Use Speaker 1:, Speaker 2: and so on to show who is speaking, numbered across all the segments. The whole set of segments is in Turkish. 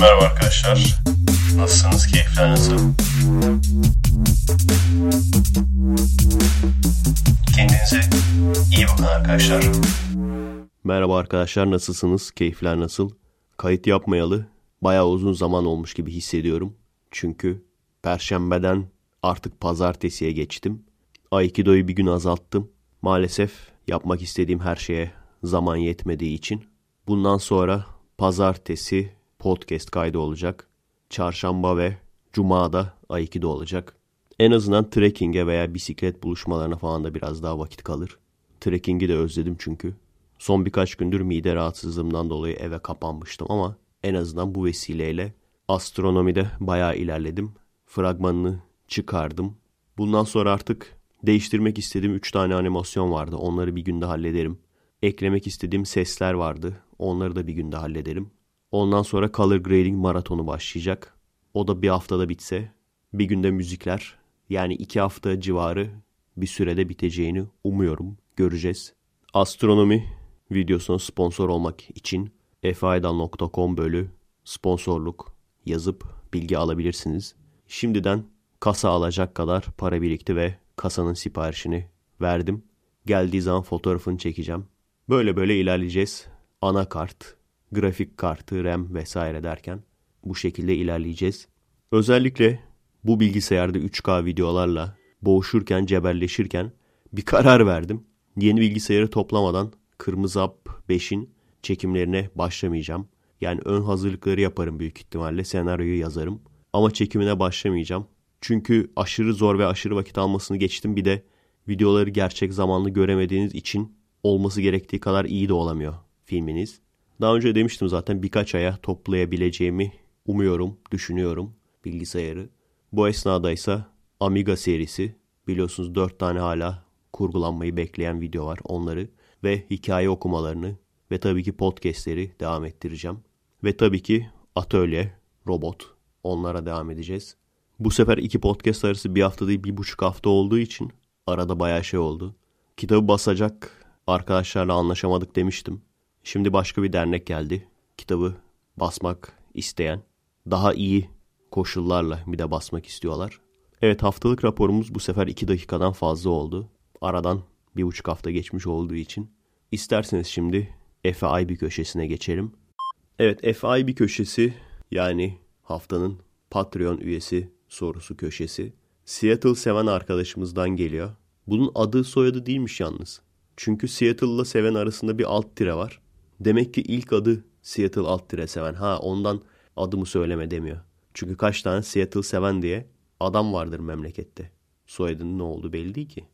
Speaker 1: Merhaba arkadaşlar. Nasılsınız? Keyifler nasıl? Kendinize iyi bakın arkadaşlar.
Speaker 2: Merhaba arkadaşlar nasılsınız? Keyifler nasıl? Kayıt yapmayalı bayağı uzun zaman olmuş gibi hissediyorum. Çünkü perşembeden artık pazartesiye geçtim. Aikido'yu bir gün azalttım. Maalesef yapmak istediğim her şeye zaman yetmediği için. Bundan sonra pazartesi podcast kaydı olacak. Çarşamba ve cumada Aikido olacak. En azından trekking'e veya bisiklet buluşmalarına falan da biraz daha vakit kalır. Trekking'i de özledim çünkü. Son birkaç gündür mide rahatsızlığımdan dolayı eve kapanmıştım ama en azından bu vesileyle astronomide bayağı ilerledim. Fragmanını çıkardım. Bundan sonra artık değiştirmek istediğim 3 tane animasyon vardı. Onları bir günde hallederim. Eklemek istediğim sesler vardı. Onları da bir günde hallederim. Ondan sonra color grading maratonu başlayacak. O da bir haftada bitse bir günde müzikler yani iki hafta civarı bir sürede biteceğini umuyorum. Göreceğiz. Astronomi videosuna sponsor olmak için faydal.com bölü sponsorluk yazıp bilgi alabilirsiniz. Şimdiden kasa alacak kadar para birikti ve kasanın siparişini verdim. Geldiği zaman fotoğrafını çekeceğim. Böyle böyle ilerleyeceğiz. Anakart, grafik kartı, RAM vesaire derken bu şekilde ilerleyeceğiz. Özellikle bu bilgisayarda 3K videolarla boğuşurken, cebelleşirken bir karar verdim. Yeni bilgisayarı toplamadan Kırmızı Hap 5'in çekimlerine başlamayacağım. Yani ön hazırlıkları yaparım büyük ihtimalle. Senaryoyu yazarım. Ama çekimine başlamayacağım. Çünkü aşırı zor ve aşırı vakit almasını geçtim. Bir de videoları gerçek zamanlı göremediğiniz için olması gerektiği kadar iyi de olamıyor filminiz. Daha önce demiştim zaten birkaç aya toplayabileceğimi umuyorum, düşünüyorum bilgisayarı. Bu esnada ise Amiga serisi biliyorsunuz 4 tane hala kurgulanmayı bekleyen video var onları ve hikaye okumalarını ve tabii ki podcastleri devam ettireceğim. Ve tabii ki atölye, robot onlara devam edeceğiz. Bu sefer iki podcast arası bir hafta değil bir buçuk hafta olduğu için arada bayağı şey oldu. Kitabı basacak arkadaşlarla anlaşamadık demiştim. Şimdi başka bir dernek geldi. Kitabı basmak isteyen, daha iyi koşullarla bir de basmak istiyorlar. Evet haftalık raporumuz bu sefer iki dakikadan fazla oldu. Aradan bir buçuk hafta geçmiş olduğu için. İsterseniz şimdi FI bir köşesine geçelim. Evet FI bir köşesi yani haftanın Patreon üyesi sorusu köşesi. Seattle seven arkadaşımızdan geliyor. Bunun adı soyadı değilmiş yalnız. Çünkü Seattle'la seven arasında bir alt tire var. Demek ki ilk adı Seattle alt tire seven. Ha ondan adımı söyleme demiyor. Çünkü kaç tane Seattle seven diye adam vardır memlekette. Soyadının ne olduğu belli değil ki.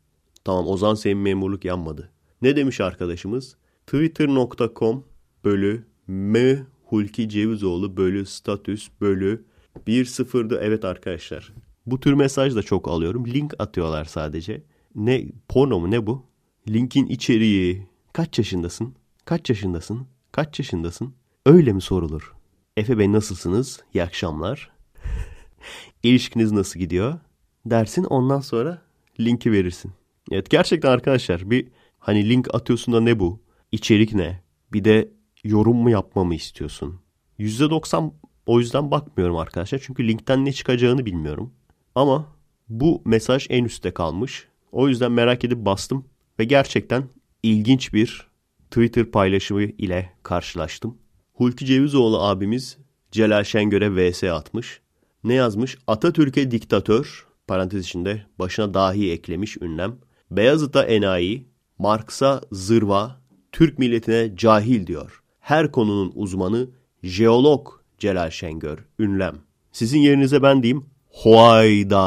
Speaker 2: Tamam o zaman senin memurluk yanmadı. Ne demiş arkadaşımız? Twitter.com bölü M Hulki Cevizoğlu bölü statüs bölü 1.0'dı. Evet arkadaşlar. Bu tür mesaj da çok alıyorum. Link atıyorlar sadece. Ne porno mu ne bu? Linkin içeriği. Kaç yaşındasın? Kaç yaşındasın? Kaç yaşındasın? Öyle mi sorulur? Efe Bey nasılsınız? İyi akşamlar. İlişkiniz nasıl gidiyor? Dersin ondan sonra linki verirsin. Evet gerçekten arkadaşlar bir hani link atıyorsun da ne bu? İçerik ne? Bir de yorum mu yapmamı istiyorsun? %90 o yüzden bakmıyorum arkadaşlar. Çünkü linkten ne çıkacağını bilmiyorum. Ama bu mesaj en üstte kalmış. O yüzden merak edip bastım. Ve gerçekten ilginç bir Twitter paylaşımı ile karşılaştım. Hulki Cevizoğlu abimiz Celal Şengör'e vs atmış. Ne yazmış? Atatürk'e diktatör, parantez içinde başına dahi eklemiş ünlem. Beyazıt'a enayi, Marx'a zırva, Türk milletine cahil diyor. Her konunun uzmanı jeolog Celal Şengör, ünlem. Sizin yerinize ben diyeyim, Hoayda.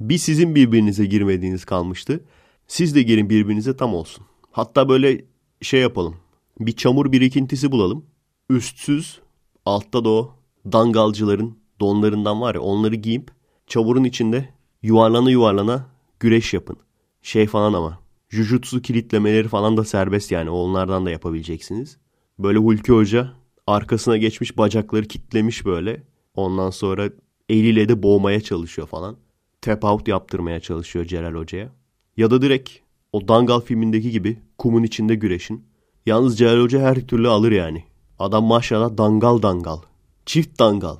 Speaker 2: Bir sizin birbirinize girmediğiniz kalmıştı. Siz de girin birbirinize tam olsun. Hatta böyle şey yapalım. Bir çamur birikintisi bulalım. Üstsüz, altta da o dangalcıların donlarından var ya onları giyip çamurun içinde yuvarlana yuvarlana güreş yapın. Şey falan ama jujutsu kilitlemeleri falan da serbest yani onlardan da yapabileceksiniz. Böyle Hulki Hoca arkasına geçmiş bacakları kitlemiş böyle. Ondan sonra eliyle de boğmaya çalışıyor falan. Tap out yaptırmaya çalışıyor Celal Hoca'ya. Ya da direkt o Dangal filmindeki gibi kumun içinde güreşin. Yalnız Celal Hoca her türlü alır yani. Adam maşallah dangal dangal. Çift dangal.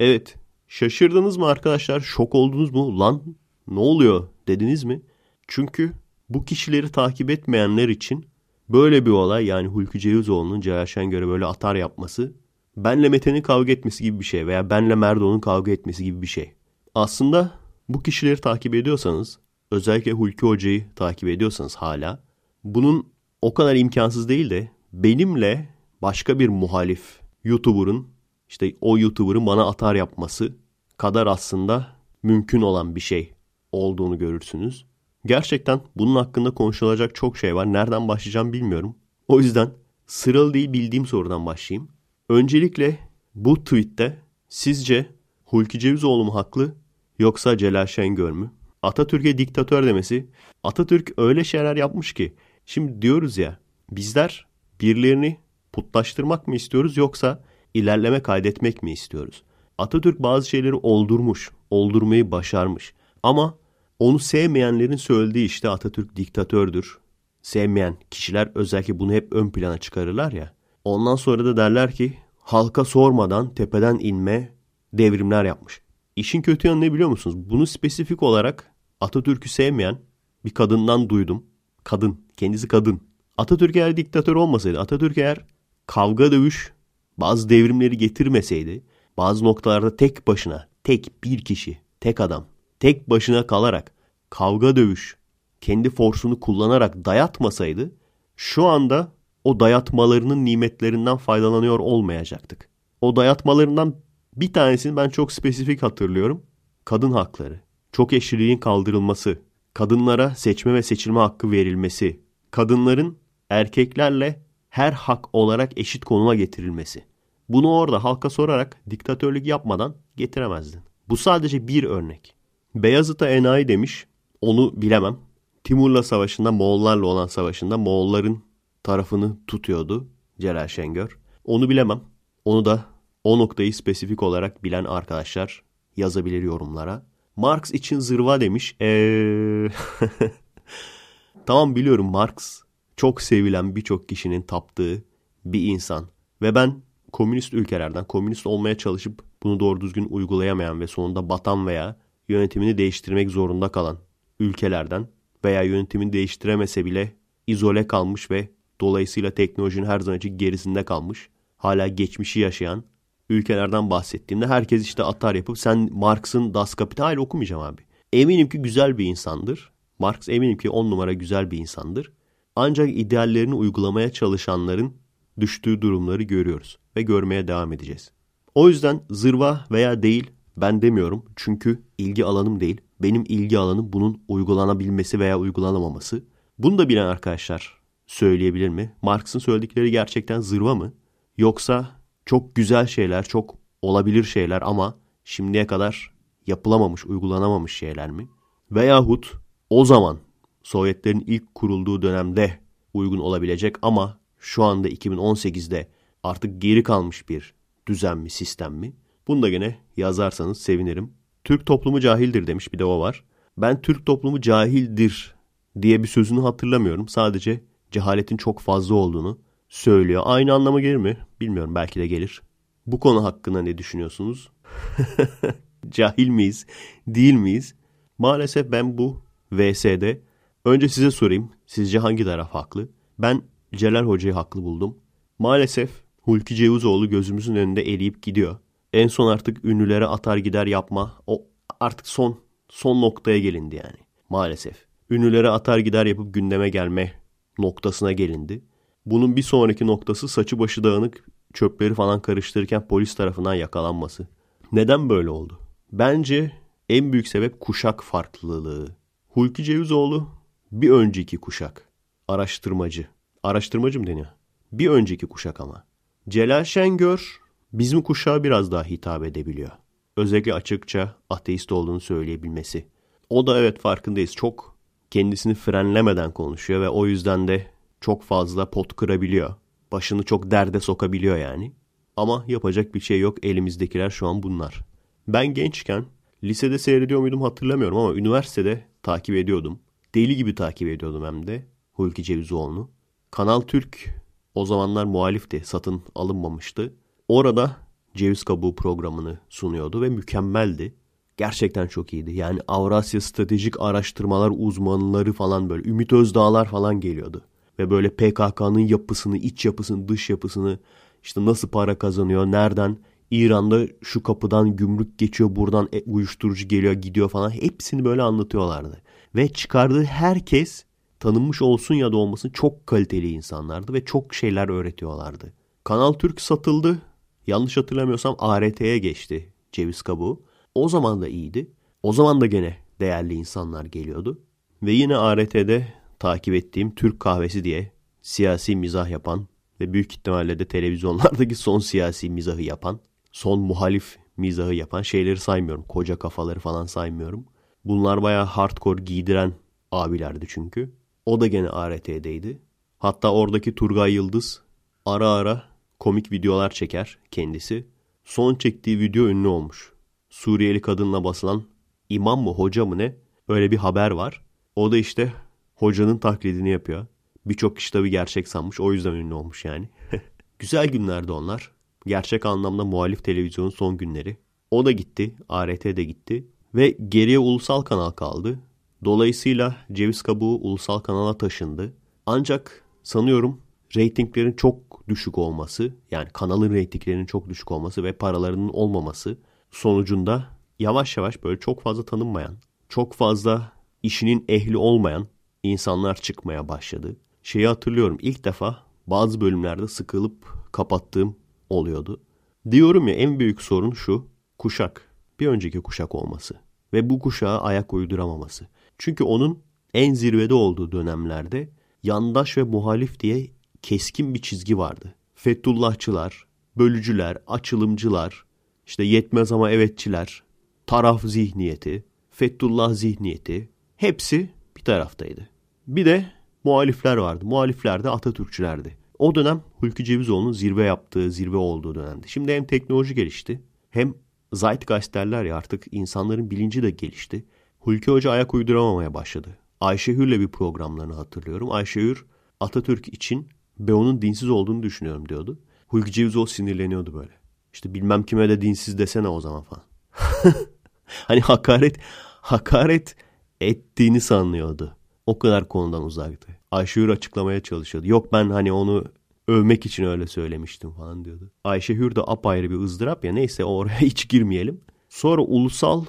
Speaker 2: Evet. Şaşırdınız mı arkadaşlar? Şok oldunuz mu? Lan ne oluyor dediniz mi? Çünkü bu kişileri takip etmeyenler için böyle bir olay yani Hulki Cevizoğlu'nun Celal Şengör'e böyle atar yapması benle Mete'nin kavga etmesi gibi bir şey veya benle Merdo'nun kavga etmesi gibi bir şey. Aslında bu kişileri takip ediyorsanız özellikle Hulki Hoca'yı takip ediyorsanız hala bunun o kadar imkansız değil de benimle başka bir muhalif YouTuber'ın işte o YouTuber'ın bana atar yapması kadar aslında mümkün olan bir şey olduğunu görürsünüz. Gerçekten bunun hakkında konuşulacak çok şey var. Nereden başlayacağım bilmiyorum. O yüzden sıralı değil bildiğim sorudan başlayayım. Öncelikle bu tweette sizce Hulki Cevizoğlu mu haklı yoksa Celal Şengör mü? Atatürk'e diktatör demesi. Atatürk öyle şeyler yapmış ki. Şimdi diyoruz ya bizler birilerini putlaştırmak mı istiyoruz yoksa ilerleme kaydetmek mi istiyoruz? Atatürk bazı şeyleri oldurmuş, oldurmayı başarmış. Ama onu sevmeyenlerin söylediği işte Atatürk diktatördür. Sevmeyen kişiler özellikle bunu hep ön plana çıkarırlar ya. Ondan sonra da derler ki halka sormadan tepeden inme devrimler yapmış. İşin kötü yanı ne biliyor musunuz? Bunu spesifik olarak Atatürk'ü sevmeyen bir kadından duydum. Kadın, kendisi kadın. Atatürk eğer diktatör olmasaydı, Atatürk eğer kavga dövüş, bazı devrimleri getirmeseydi, bazı noktalarda tek başına, tek bir kişi, tek adam, tek başına kalarak kavga dövüş, kendi forsunu kullanarak dayatmasaydı, şu anda o dayatmalarının nimetlerinden faydalanıyor olmayacaktık. O dayatmalarından bir tanesini ben çok spesifik hatırlıyorum. Kadın hakları, çok eşliliğin kaldırılması, kadınlara seçme ve seçilme hakkı verilmesi, kadınların erkeklerle her hak olarak eşit konuma getirilmesi. Bunu orada halka sorarak diktatörlük yapmadan getiremezdin. Bu sadece bir örnek. Beyazıt'a enayi demiş, onu bilemem. Timur'la savaşında, Moğollarla olan savaşında Moğolların tarafını tutuyordu Celal Şengör. Onu bilemem. Onu da o noktayı spesifik olarak bilen arkadaşlar yazabilir yorumlara. Marx için zırva demiş. Ee... tamam biliyorum Marx çok sevilen birçok kişinin taptığı bir insan. Ve ben komünist ülkelerden komünist olmaya çalışıp bunu doğru düzgün uygulayamayan ve sonunda batan veya yönetimini değiştirmek zorunda kalan ülkelerden veya yönetimini değiştiremese bile izole kalmış ve dolayısıyla teknolojinin her zaman için gerisinde kalmış, hala geçmişi yaşayan ülkelerden bahsettiğimde herkes işte atar yapıp sen Marx'ın Das Kapital okumayacağım abi. Eminim ki güzel bir insandır. Marx eminim ki on numara güzel bir insandır. Ancak ideallerini uygulamaya çalışanların düştüğü durumları görüyoruz ve görmeye devam edeceğiz. O yüzden zırva veya değil ben demiyorum çünkü ilgi alanım değil. Benim ilgi alanım bunun uygulanabilmesi veya uygulanamaması. Bunu da bilen arkadaşlar söyleyebilir mi? Marx'ın söyledikleri gerçekten zırva mı? Yoksa çok güzel şeyler, çok olabilir şeyler ama şimdiye kadar yapılamamış, uygulanamamış şeyler mi? Veyahut o zaman Sovyetlerin ilk kurulduğu dönemde uygun olabilecek ama şu anda 2018'de artık geri kalmış bir düzen mi, sistem mi? Bunu da gene yazarsanız sevinirim. Türk toplumu cahildir demiş bir de o var. Ben Türk toplumu cahildir diye bir sözünü hatırlamıyorum. Sadece cehaletin çok fazla olduğunu söylüyor. Aynı anlama gelir mi? Bilmiyorum belki de gelir. Bu konu hakkında ne düşünüyorsunuz? Cahil miyiz? Değil miyiz? Maalesef ben bu VS'de önce size sorayım. Sizce hangi taraf haklı? Ben Celal Hoca'yı haklı buldum. Maalesef Hulki Cevizoğlu gözümüzün önünde eriyip gidiyor. En son artık ünlülere atar gider yapma. O artık son son noktaya gelindi yani. Maalesef. Ünlülere atar gider yapıp gündeme gelme noktasına gelindi. Bunun bir sonraki noktası saçı başı dağınık çöpleri falan karıştırırken polis tarafından yakalanması. Neden böyle oldu? Bence en büyük sebep kuşak farklılığı. Hulki Cevizoğlu bir önceki kuşak. Araştırmacı. Araştırmacı mı deniyor? Bir önceki kuşak ama. Celal Şengör bizim kuşağa biraz daha hitap edebiliyor. Özellikle açıkça ateist olduğunu söyleyebilmesi. O da evet farkındayız. Çok kendisini frenlemeden konuşuyor ve o yüzden de çok fazla pot kırabiliyor. Başını çok derde sokabiliyor yani. Ama yapacak bir şey yok elimizdekiler şu an bunlar. Ben gençken lisede seyrediyor muydum hatırlamıyorum ama üniversitede takip ediyordum. Deli gibi takip ediyordum hem de Hulki Cevizoğlu'nu. Kanal Türk O zamanlar muhalifti, satın alınmamıştı. Orada ceviz kabuğu programını sunuyordu ve mükemmeldi. Gerçekten çok iyiydi. Yani Avrasya Stratejik Araştırmalar uzmanları falan böyle Ümit Özdağlar falan geliyordu. Ve böyle PKK'nın yapısını, iç yapısını, dış yapısını işte nasıl para kazanıyor, nereden İran'da şu kapıdan gümrük geçiyor, buradan e, uyuşturucu geliyor, gidiyor falan hepsini böyle anlatıyorlardı. Ve çıkardığı herkes tanınmış olsun ya da olmasın çok kaliteli insanlardı ve çok şeyler öğretiyorlardı. Kanal Türk satıldı. Yanlış hatırlamıyorsam ART'ye geçti ceviz kabuğu. O zaman da iyiydi. O zaman da gene değerli insanlar geliyordu. Ve yine ART'de takip ettiğim Türk kahvesi diye siyasi mizah yapan ve büyük ihtimalle de televizyonlardaki son siyasi mizahı yapan, son muhalif mizahı yapan şeyleri saymıyorum. Koca kafaları falan saymıyorum. Bunlar bayağı hardcore giydiren abilerdi çünkü. O da gene ART'deydi. Hatta oradaki Turgay Yıldız ara ara komik videolar çeker kendisi. Son çektiği video ünlü olmuş. Suriyeli kadınla basılan imam mı hoca mı ne öyle bir haber var. O da işte hocanın taklidini yapıyor. Birçok kişi tabii gerçek sanmış o yüzden ünlü olmuş yani. Güzel günlerdi onlar. Gerçek anlamda muhalif televizyonun son günleri. O da gitti. ART de gitti. Ve geriye ulusal kanal kaldı. Dolayısıyla ceviz kabuğu ulusal kanala taşındı. Ancak sanıyorum reytinglerin çok düşük olması yani kanalın reytinglerinin çok düşük olması ve paralarının olmaması sonucunda yavaş yavaş böyle çok fazla tanınmayan, çok fazla işinin ehli olmayan insanlar çıkmaya başladı. Şeyi hatırlıyorum ilk defa bazı bölümlerde sıkılıp kapattığım oluyordu. Diyorum ya en büyük sorun şu kuşak. Bir önceki kuşak olması ve bu kuşağa ayak uyduramaması. Çünkü onun en zirvede olduğu dönemlerde yandaş ve muhalif diye keskin bir çizgi vardı. Fethullahçılar, bölücüler, açılımcılar, işte yetmez ama evetçiler, taraf zihniyeti, Fethullah zihniyeti hepsi bir taraftaydı. Bir de muhalifler vardı. Muhalifler de Atatürkçülerdi. O dönem Hulki Cevizoğlu'nun zirve yaptığı, zirve olduğu dönemdi. Şimdi hem teknoloji gelişti hem Zeitgeist derler ya artık insanların bilinci de gelişti. Hulki Hoca ayak uyduramamaya başladı. Ayşe Hür'le bir programlarını hatırlıyorum. Ayşe Hür Atatürk için ben onun dinsiz olduğunu düşünüyorum diyordu. Hulki Cevizoğlu sinirleniyordu böyle. İşte bilmem kime de dinsiz desene o zaman falan. hani hakaret hakaret ettiğini sanıyordu. O kadar konudan uzaktı. Ayşe Hür açıklamaya çalışıyordu. Yok ben hani onu övmek için öyle söylemiştim falan diyordu. Ayşe Hür de apayrı bir ızdırap ya neyse oraya hiç girmeyelim. Sonra ulusal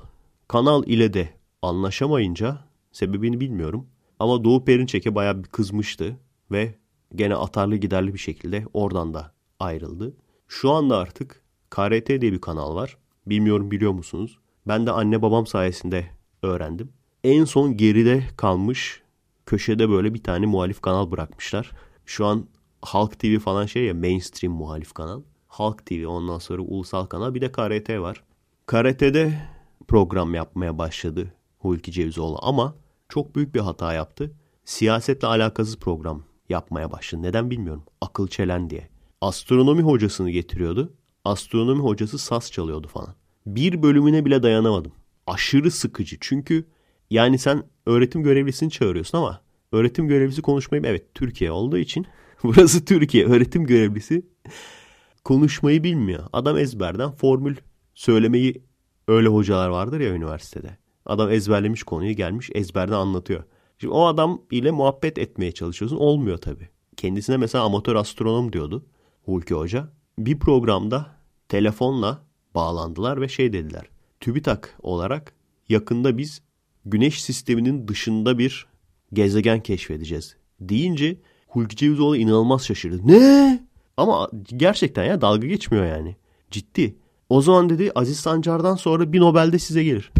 Speaker 2: kanal ile de anlaşamayınca sebebini bilmiyorum. Ama Doğu Perinçek'e bayağı bir kızmıştı ve gene atarlı giderli bir şekilde oradan da ayrıldı. Şu anda artık KRT diye bir kanal var. Bilmiyorum biliyor musunuz? Ben de anne babam sayesinde öğrendim. En son geride kalmış köşede böyle bir tane muhalif kanal bırakmışlar. Şu an Halk TV falan şey ya mainstream muhalif kanal. Halk TV ondan sonra ulusal kanal bir de KRT var. KRT'de program yapmaya başladı Hulki Cevizoğlu ama çok büyük bir hata yaptı. Siyasetle alakasız program yapmaya başladı. Neden bilmiyorum. Akıl çelen diye. Astronomi hocasını getiriyordu. Astronomi hocası saz çalıyordu falan. Bir bölümüne bile dayanamadım. Aşırı sıkıcı. Çünkü yani sen öğretim görevlisini çağırıyorsun ama öğretim görevlisi konuşmayı evet Türkiye olduğu için burası Türkiye öğretim görevlisi konuşmayı bilmiyor. Adam ezberden formül söylemeyi öyle hocalar vardır ya üniversitede. Adam ezberlemiş konuyu gelmiş ezberden anlatıyor. Şimdi o adam ile muhabbet etmeye çalışıyorsun. Olmuyor tabii. Kendisine mesela amatör astronom diyordu Hulki Hoca. Bir programda telefonla bağlandılar ve şey dediler. TÜBİTAK olarak yakında biz güneş sisteminin dışında bir gezegen keşfedeceğiz. Deyince Hulki Cevizoğlu inanılmaz şaşırdı. Ne? Ama gerçekten ya dalga geçmiyor yani. Ciddi. O zaman dedi Aziz Sancar'dan sonra bir Nobel'de size gelir.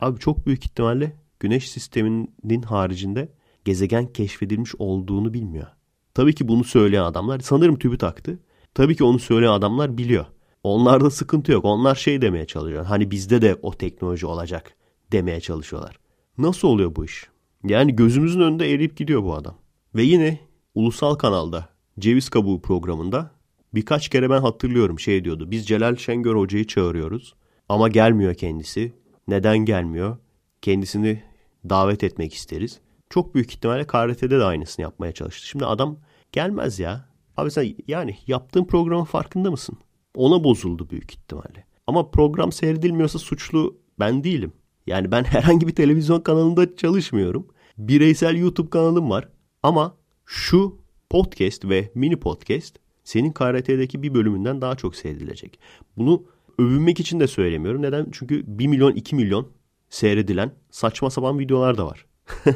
Speaker 2: Abi çok büyük ihtimalle güneş sisteminin haricinde gezegen keşfedilmiş olduğunu bilmiyor. Tabii ki bunu söyleyen adamlar sanırım tübü taktı. Tabii ki onu söyleyen adamlar biliyor. Onlarda sıkıntı yok. Onlar şey demeye çalışıyor. Hani bizde de o teknoloji olacak demeye çalışıyorlar. Nasıl oluyor bu iş? Yani gözümüzün önünde eriyip gidiyor bu adam. Ve yine ulusal kanalda Ceviz Kabuğu programında birkaç kere ben hatırlıyorum şey diyordu. Biz Celal Şengör hocayı çağırıyoruz ama gelmiyor kendisi. Neden gelmiyor? Kendisini davet etmek isteriz. Çok büyük ihtimalle KRT'de de aynısını yapmaya çalıştı. Şimdi adam gelmez ya. Abi sen yani yaptığın programın farkında mısın? Ona bozuldu büyük ihtimalle. Ama program seyredilmiyorsa suçlu ben değilim. Yani ben herhangi bir televizyon kanalında çalışmıyorum. Bireysel YouTube kanalım var. Ama şu podcast ve mini podcast senin KRT'deki bir bölümünden daha çok seyredilecek. Bunu övünmek için de söylemiyorum. Neden? Çünkü 1 milyon 2 milyon seyredilen saçma sapan videolar da var.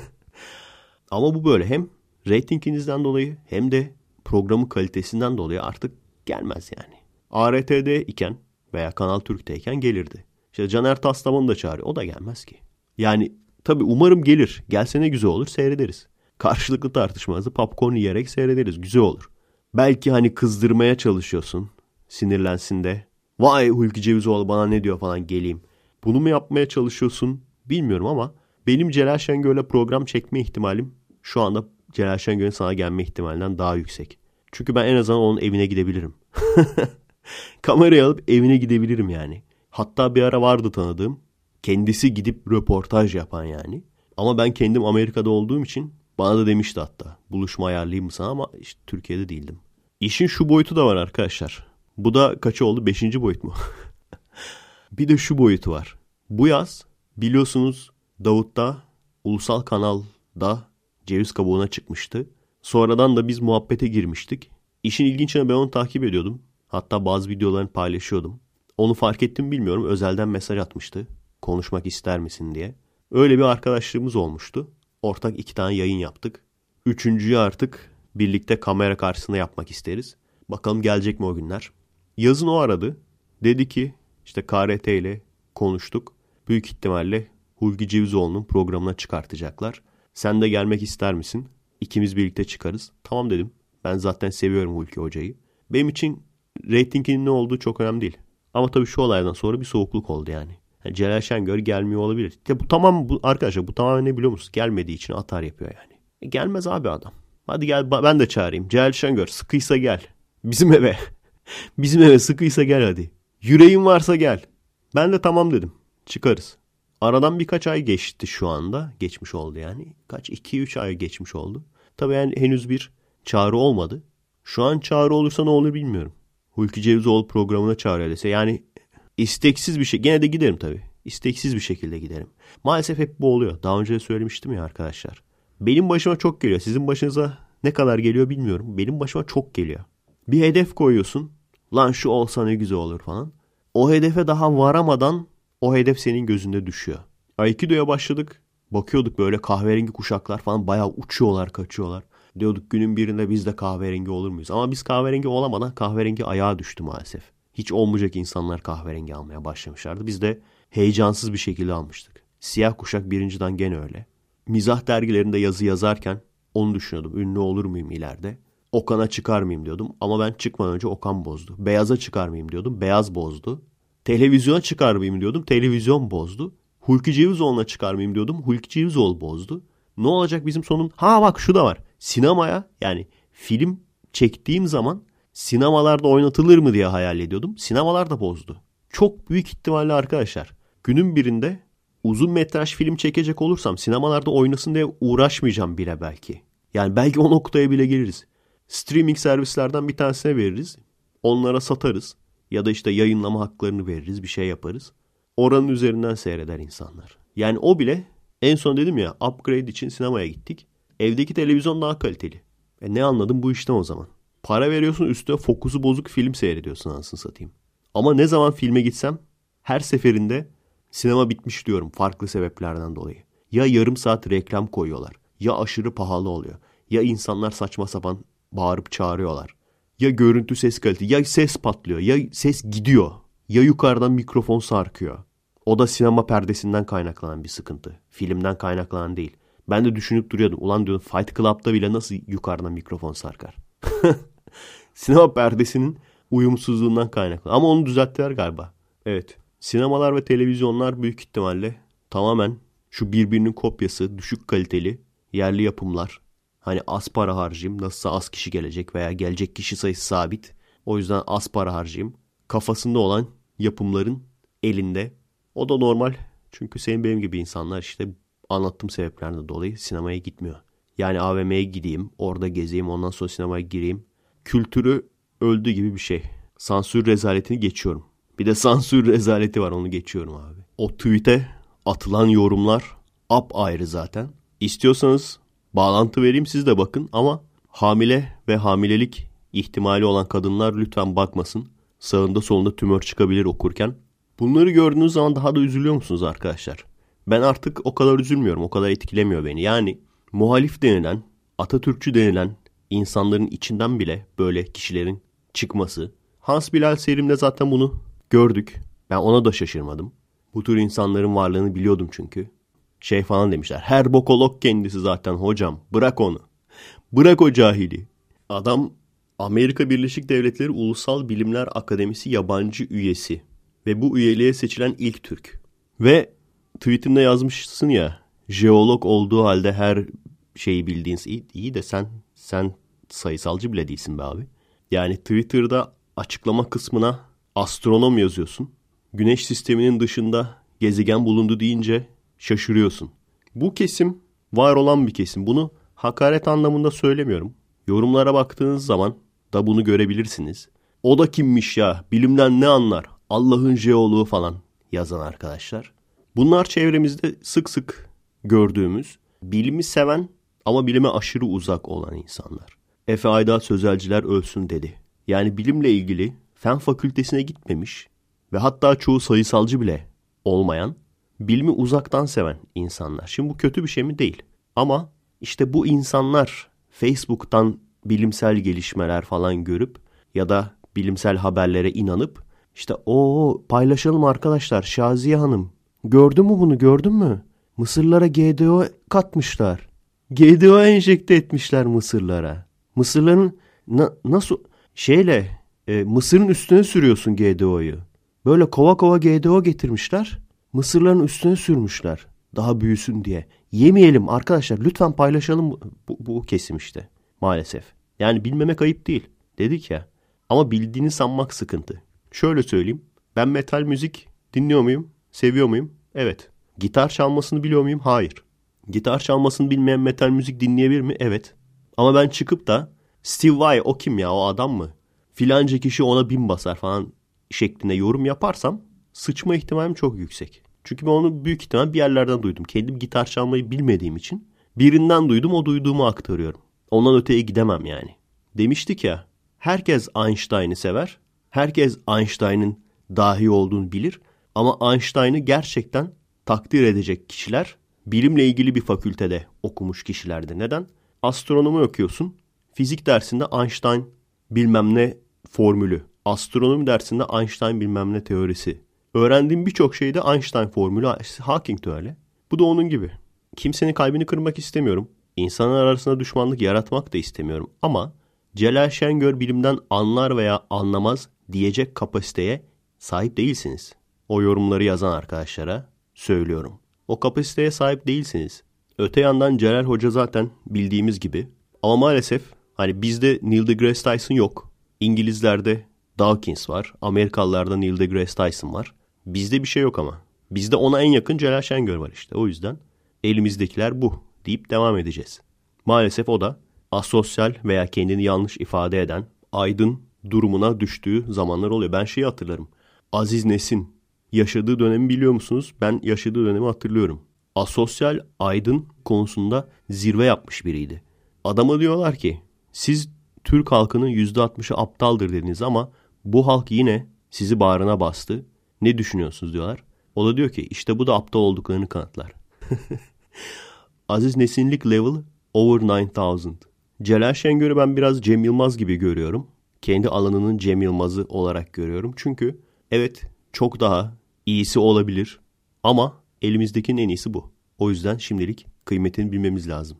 Speaker 2: Ama bu böyle hem reytinginizden dolayı hem de programın kalitesinden dolayı artık gelmez yani. ART'de iken veya Kanal Türk'teyken gelirdi. İşte Caner Taslaman'ı da çağırıyor. O da gelmez ki. Yani tabii umarım gelir. Gelse ne güzel olur seyrederiz. Karşılıklı tartışmanızı popcorn yiyerek seyrederiz. Güzel olur. Belki hani kızdırmaya çalışıyorsun. Sinirlensin de. Vay Hulki Cevizoğlu bana ne diyor falan geleyim. Bunu mu yapmaya çalışıyorsun bilmiyorum ama benim Celal Şengör'le program çekme ihtimalim şu anda Celal Şengör'ün sana gelme ihtimalinden daha yüksek. Çünkü ben en azından onun evine gidebilirim. Kamerayı alıp evine gidebilirim yani. Hatta bir ara vardı tanıdığım. Kendisi gidip röportaj yapan yani. Ama ben kendim Amerika'da olduğum için bana da demişti hatta. Buluşma ayarlayayım sana ama işte Türkiye'de değildim. İşin şu boyutu da var arkadaşlar. Bu da kaç oldu? Beşinci boyut mu? bir de şu boyutu var. Bu yaz biliyorsunuz Davut'ta ulusal kanalda ceviz kabuğuna çıkmıştı. Sonradan da biz muhabbete girmiştik. İşin ilginçine ben onu takip ediyordum. Hatta bazı videolarını paylaşıyordum. Onu fark ettim bilmiyorum. Özelden mesaj atmıştı. Konuşmak ister misin diye. Öyle bir arkadaşlığımız olmuştu. Ortak iki tane yayın yaptık. Üçüncüyü artık birlikte kamera karşısında yapmak isteriz. Bakalım gelecek mi o günler. Yazın o aradı. Dedi ki işte KRT ile konuştuk. Büyük ihtimalle Hulgi Cevizoğlu'nun programına çıkartacaklar. Sen de gelmek ister misin? İkimiz birlikte çıkarız. Tamam dedim. Ben zaten seviyorum Hulki Hoca'yı. Benim için reytinginin ne olduğu çok önemli değil. Ama tabii şu olaydan sonra bir soğukluk oldu yani. yani Celal Şengör gelmiyor olabilir. Ya bu tamam bu arkadaşlar bu tamamen ne biliyor musunuz? Gelmediği için atar yapıyor yani. E gelmez abi adam. Hadi gel ben de çağırayım. Celal Şengör sıkıysa gel. Bizim eve. Bizim eve sıkıysa gel hadi. Yüreğin varsa gel. Ben de tamam dedim. Çıkarız. Aradan birkaç ay geçti şu anda. Geçmiş oldu yani. Kaç? 2-3 ay geçmiş oldu. Tabii yani henüz bir çağrı olmadı. Şu an çağrı olursa ne olur bilmiyorum. Hulki Cevizoğlu programına çağrı dese. Yani isteksiz bir şey. Gene de giderim tabii. İsteksiz bir şekilde giderim. Maalesef hep bu oluyor. Daha önce de söylemiştim ya arkadaşlar. Benim başıma çok geliyor. Sizin başınıza ne kadar geliyor bilmiyorum. Benim başıma çok geliyor. Bir hedef koyuyorsun. Lan şu olsa ne güzel olur falan. O hedefe daha varamadan o hedef senin gözünde düşüyor. Aikido'ya başladık. Bakıyorduk böyle kahverengi kuşaklar falan bayağı uçuyorlar, kaçıyorlar. Diyorduk günün birinde biz de kahverengi olur muyuz? Ama biz kahverengi olamadan kahverengi ayağa düştü maalesef. Hiç olmayacak insanlar kahverengi almaya başlamışlardı. Biz de heyecansız bir şekilde almıştık. Siyah kuşak birinciden gene öyle. Mizah dergilerinde yazı yazarken onu düşünüyordum. Ünlü olur muyum ileride? Okan'a çıkar mıyım diyordum. Ama ben çıkmadan önce Okan bozdu. Beyaz'a çıkar mıyım diyordum. Beyaz bozdu. Televizyona çıkar mıyım diyordum. Televizyon bozdu. Hulki Cevizoğlu'na çıkar mıyım diyordum. Hulki Cevizoğlu bozdu. Ne olacak bizim sonun? Ha bak şu da var. Sinemaya yani film çektiğim zaman sinemalarda oynatılır mı diye hayal ediyordum. Sinemalar da bozdu. Çok büyük ihtimalle arkadaşlar. Günün birinde uzun metraj film çekecek olursam sinemalarda oynasın diye uğraşmayacağım bile belki. Yani belki o noktaya bile geliriz. Streaming servislerden bir tanesine veririz. Onlara satarız. Ya da işte yayınlama haklarını veririz. Bir şey yaparız. Oranın üzerinden seyreder insanlar. Yani o bile en son dedim ya upgrade için sinemaya gittik. Evdeki televizyon daha kaliteli. E ne anladım bu işten o zaman? Para veriyorsun üstüne fokusu bozuk film seyrediyorsun anasını satayım. Ama ne zaman filme gitsem her seferinde sinema bitmiş diyorum farklı sebeplerden dolayı. Ya yarım saat reklam koyuyorlar. Ya aşırı pahalı oluyor. Ya insanlar saçma sapan bağırıp çağırıyorlar. Ya görüntü ses kalitesi ya ses patlıyor ya ses gidiyor. Ya yukarıdan mikrofon sarkıyor. O da sinema perdesinden kaynaklanan bir sıkıntı. Filmden kaynaklanan değil. Ben de düşünüp duruyordum. Ulan diyorum Fight Club'da bile nasıl yukarıdan mikrofon sarkar? sinema perdesinin uyumsuzluğundan kaynaklı. Ama onu düzelttiler galiba. Evet. Sinemalar ve televizyonlar büyük ihtimalle tamamen şu birbirinin kopyası, düşük kaliteli yerli yapımlar. Hani az para harcayayım, nasılsa az kişi gelecek veya gelecek kişi sayısı sabit. O yüzden az para harcayayım. Kafasında olan yapımların elinde. O da normal. Çünkü senin benim gibi insanlar işte anlattığım sebeplerden dolayı sinemaya gitmiyor. Yani AVM'ye gideyim, orada gezeyim, ondan sonra sinemaya gireyim. kültürü öldü gibi bir şey. Sansür rezaletini geçiyorum. Bir de sansür rezaleti var onu geçiyorum abi. O tweet'e atılan yorumlar ap ayrı zaten. İstiyorsanız bağlantı vereyim siz de bakın ama hamile ve hamilelik ihtimali olan kadınlar lütfen bakmasın. Sağında solunda tümör çıkabilir okurken. Bunları gördüğünüz zaman daha da üzülüyor musunuz arkadaşlar? Ben artık o kadar üzülmüyorum. O kadar etkilemiyor beni. Yani muhalif denilen, Atatürkçü denilen insanların içinden bile böyle kişilerin çıkması. Hans Bilal Serim'de zaten bunu gördük. Ben ona da şaşırmadım. Bu tür insanların varlığını biliyordum çünkü. Şey falan demişler. Her bokolog kendisi zaten hocam. Bırak onu. Bırak o cahili. Adam Amerika Birleşik Devletleri Ulusal Bilimler Akademisi yabancı üyesi. Ve bu üyeliğe seçilen ilk Türk. Ve tweetinde yazmışsın ya. Jeolog olduğu halde her şeyi bildiğiniz iyi, iyi de sen sen sayısalcı bile değilsin be abi. Yani Twitter'da açıklama kısmına astronom yazıyorsun. Güneş sisteminin dışında gezegen bulundu deyince şaşırıyorsun. Bu kesim var olan bir kesim. Bunu hakaret anlamında söylemiyorum. Yorumlara baktığınız zaman da bunu görebilirsiniz. O da kimmiş ya? Bilimden ne anlar? Allah'ın jeoloğu falan yazan arkadaşlar. Bunlar çevremizde sık sık gördüğümüz, bilimi seven ama bilime aşırı uzak olan insanlar. Efe Ayda Sözelciler ölsün dedi. Yani bilimle ilgili fen fakültesine gitmemiş ve hatta çoğu sayısalcı bile olmayan, bilimi uzaktan seven insanlar. Şimdi bu kötü bir şey mi? Değil. Ama işte bu insanlar Facebook'tan bilimsel gelişmeler falan görüp ya da bilimsel haberlere inanıp işte o paylaşalım arkadaşlar Şaziye Hanım gördün mü bunu gördün mü? Mısırlara GDO katmışlar. GDO enjekte etmişler Mısırlara. Mısırların na, nasıl şeyle e, Mısır'ın üstüne sürüyorsun GDO'yu. Böyle kova kova GDO getirmişler. Mısırların üstüne sürmüşler. Daha büyüsün diye. Yemeyelim arkadaşlar lütfen paylaşalım bu, bu, bu kesim işte maalesef. Yani bilmemek ayıp değil dedik ya. Ama bildiğini sanmak sıkıntı. Şöyle söyleyeyim. Ben metal müzik dinliyor muyum? Seviyor muyum? Evet. Gitar çalmasını biliyor muyum? Hayır. Gitar çalmasını bilmeyen metal müzik dinleyebilir mi? Evet. Ama ben çıkıp da Steve Vai o kim ya o adam mı? Filanca kişi ona bin basar falan şeklinde yorum yaparsam sıçma ihtimalim çok yüksek. Çünkü ben onu büyük ihtimal bir yerlerden duydum. Kendim gitar çalmayı bilmediğim için birinden duydum o duyduğumu aktarıyorum. Ondan öteye gidemem yani. Demiştik ya herkes Einstein'ı sever. Herkes Einstein'ın dahi olduğunu bilir. Ama Einstein'ı gerçekten takdir edecek kişiler bilimle ilgili bir fakültede okumuş kişilerde. Neden? Astronomi okuyorsun. Fizik dersinde Einstein bilmem ne formülü. Astronomi dersinde Einstein bilmem ne teorisi. Öğrendiğim birçok şeyde Einstein formülü. Hawking de öyle. Bu da onun gibi. Kimsenin kalbini kırmak istemiyorum. İnsanlar arasında düşmanlık yaratmak da istemiyorum. Ama Celal Şengör bilimden anlar veya anlamaz diyecek kapasiteye sahip değilsiniz. O yorumları yazan arkadaşlara söylüyorum. O kapasiteye sahip değilsiniz. Öte yandan Celal Hoca zaten bildiğimiz gibi. Ama maalesef hani bizde Neil deGrasse Tyson yok. İngilizlerde Dawkins var. Amerikalılarda Neil deGrasse Tyson var. Bizde bir şey yok ama. Bizde ona en yakın Celal Şengör var işte. O yüzden elimizdekiler bu deyip devam edeceğiz. Maalesef o da asosyal veya kendini yanlış ifade eden aydın durumuna düştüğü zamanlar oluyor. Ben şeyi hatırlarım. Aziz Nesin yaşadığı dönemi biliyor musunuz? Ben yaşadığı dönemi hatırlıyorum. Asosyal aydın konusunda zirve yapmış biriydi. Adama diyorlar ki siz Türk halkının %60'ı aptaldır dediniz ama bu halk yine sizi bağrına bastı. Ne düşünüyorsunuz diyorlar. O da diyor ki işte bu da aptal olduklarını kanıtlar. Aziz Nesinlik level over 9000. Celal Şengör'ü ben biraz Cem Yılmaz gibi görüyorum. Kendi alanının Cem Yılmaz'ı olarak görüyorum. Çünkü evet çok daha iyisi olabilir ama elimizdekinin en iyisi bu. O yüzden şimdilik kıymetini bilmemiz lazım.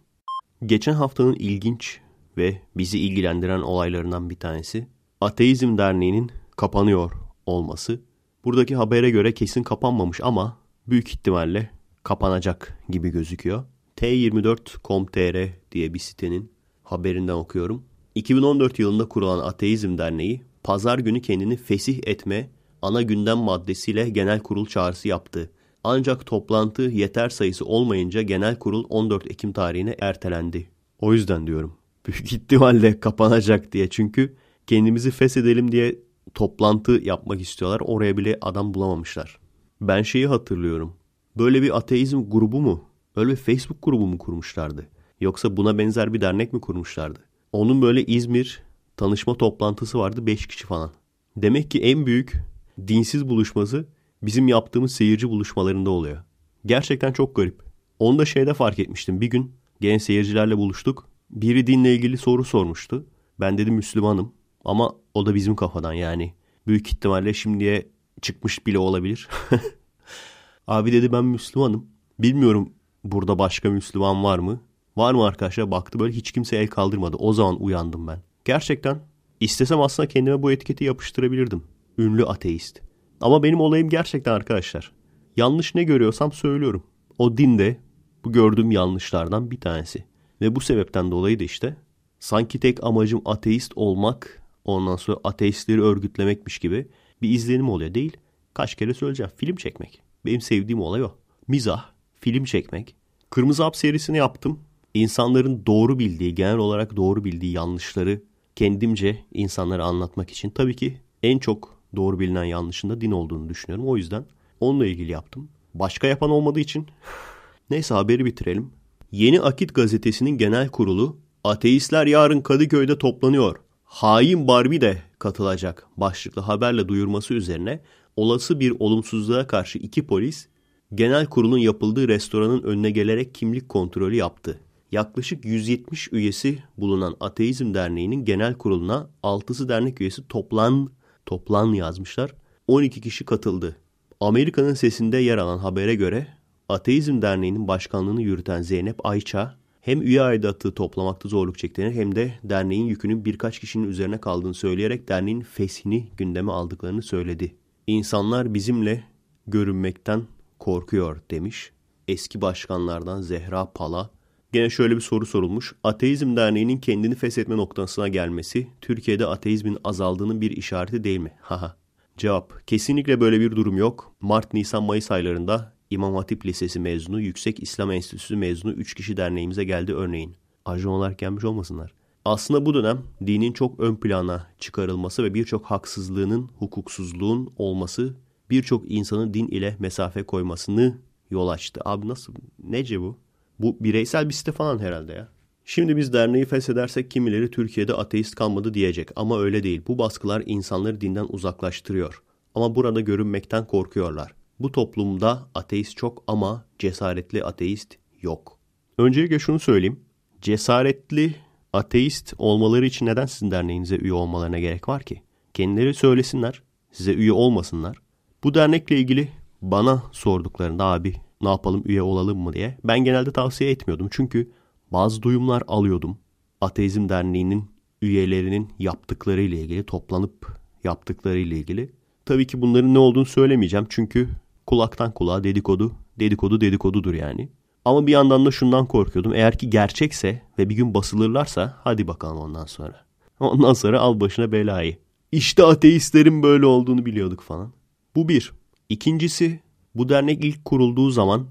Speaker 2: Geçen haftanın ilginç ve bizi ilgilendiren olaylarından bir tanesi Ateizm Derneği'nin kapanıyor olması. Buradaki habere göre kesin kapanmamış ama büyük ihtimalle kapanacak gibi gözüküyor. T24.com.tr diye bir sitenin haberinden okuyorum. 2014 yılında kurulan Ateizm Derneği pazar günü kendini fesih etme ana gündem maddesiyle genel kurul çağrısı yaptı. Ancak toplantı yeter sayısı olmayınca genel kurul 14 Ekim tarihine ertelendi. O yüzden diyorum büyük ihtimalle kapanacak diye. Çünkü kendimizi feshedelim diye toplantı yapmak istiyorlar. Oraya bile adam bulamamışlar. Ben şeyi hatırlıyorum. Böyle bir ateizm grubu mu? Öyle bir Facebook grubu mu kurmuşlardı? Yoksa buna benzer bir dernek mi kurmuşlardı? Onun böyle İzmir tanışma toplantısı vardı 5 kişi falan. Demek ki en büyük dinsiz buluşması bizim yaptığımız seyirci buluşmalarında oluyor. Gerçekten çok garip. Onu da şeyde fark etmiştim. Bir gün gene seyircilerle buluştuk. Biri dinle ilgili soru sormuştu. Ben dedim Müslümanım. Ama o da bizim kafadan yani. Büyük ihtimalle şimdiye çıkmış bile olabilir. Abi dedi ben Müslümanım. Bilmiyorum burada başka Müslüman var mı? Var mı arkadaşlar? Baktı böyle hiç kimse el kaldırmadı. O zaman uyandım ben. Gerçekten istesem aslında kendime bu etiketi yapıştırabilirdim. Ünlü ateist. Ama benim olayım gerçekten arkadaşlar. Yanlış ne görüyorsam söylüyorum. O dinde bu gördüğüm yanlışlardan bir tanesi. Ve bu sebepten dolayı da işte sanki tek amacım ateist olmak, ondan sonra ateistleri örgütlemekmiş gibi bir izlenim oluyor değil. Kaç kere söyleyeceğim. Film çekmek. Benim sevdiğim olay o. Mizah, film çekmek. Kırmızı Hap serisini yaptım. İnsanların doğru bildiği, genel olarak doğru bildiği yanlışları kendimce insanlara anlatmak için. Tabii ki en çok doğru bilinen yanlışın da din olduğunu düşünüyorum. O yüzden onunla ilgili yaptım. Başka yapan olmadığı için neyse haberi bitirelim. Yeni Akit gazetesinin genel kurulu ateistler yarın Kadıköy'de toplanıyor. Hain Barbie de katılacak başlıklı haberle duyurması üzerine olası bir olumsuzluğa karşı iki polis genel kurulun yapıldığı restoranın önüne gelerek kimlik kontrolü yaptı. Yaklaşık 170 üyesi bulunan Ateizm Derneği'nin genel kuruluna 6'sı dernek üyesi toplan toplan yazmışlar. 12 kişi katıldı. Amerika'nın sesinde yer alan habere göre Ateizm Derneği'nin başkanlığını yürüten Zeynep Ayça hem üye aidatı toplamakta zorluk çektiğini hem de derneğin yükünün birkaç kişinin üzerine kaldığını söyleyerek derneğin feshini gündeme aldıklarını söyledi. İnsanlar bizimle görünmekten korkuyor demiş. Eski başkanlardan Zehra Pala. Gene şöyle bir soru sorulmuş. Ateizm Derneği'nin kendini feshetme noktasına gelmesi Türkiye'de ateizmin azaldığının bir işareti değil mi? Haha. Cevap. Kesinlikle böyle bir durum yok. Mart, Nisan, Mayıs aylarında İmam Hatip Lisesi mezunu, Yüksek İslam Enstitüsü mezunu 3 kişi derneğimize geldi örneğin. Ajan olarak gelmiş olmasınlar. Aslında bu dönem dinin çok ön plana çıkarılması ve birçok haksızlığının, hukuksuzluğun olması birçok insanın din ile mesafe koymasını yol açtı. Abi nasıl? Nece bu? Bu bireysel bir site falan herhalde ya. Şimdi biz derneği feshedersek kimileri Türkiye'de ateist kalmadı diyecek ama öyle değil. Bu baskılar insanları dinden uzaklaştırıyor. Ama burada görünmekten korkuyorlar. Bu toplumda ateist çok ama cesaretli ateist yok. Öncelikle şunu söyleyeyim. Cesaretli ateist olmaları için neden sizin derneğinize üye olmalarına gerek var ki? Kendileri söylesinler, size üye olmasınlar. Bu dernekle ilgili bana sorduklarında abi ne yapalım üye olalım mı diye ben genelde tavsiye etmiyordum. Çünkü bazı duyumlar alıyordum. Ateizm Derneği'nin üyelerinin yaptıkları ile ilgili toplanıp yaptıkları ile ilgili. Tabii ki bunların ne olduğunu söylemeyeceğim çünkü kulaktan kulağa dedikodu, dedikodu dedikodudur yani. Ama bir yandan da şundan korkuyordum. Eğer ki gerçekse ve bir gün basılırlarsa hadi bakalım ondan sonra. Ondan sonra al başına belayı. İşte ateistlerin böyle olduğunu biliyorduk falan. Bu bir. İkincisi bu dernek ilk kurulduğu zaman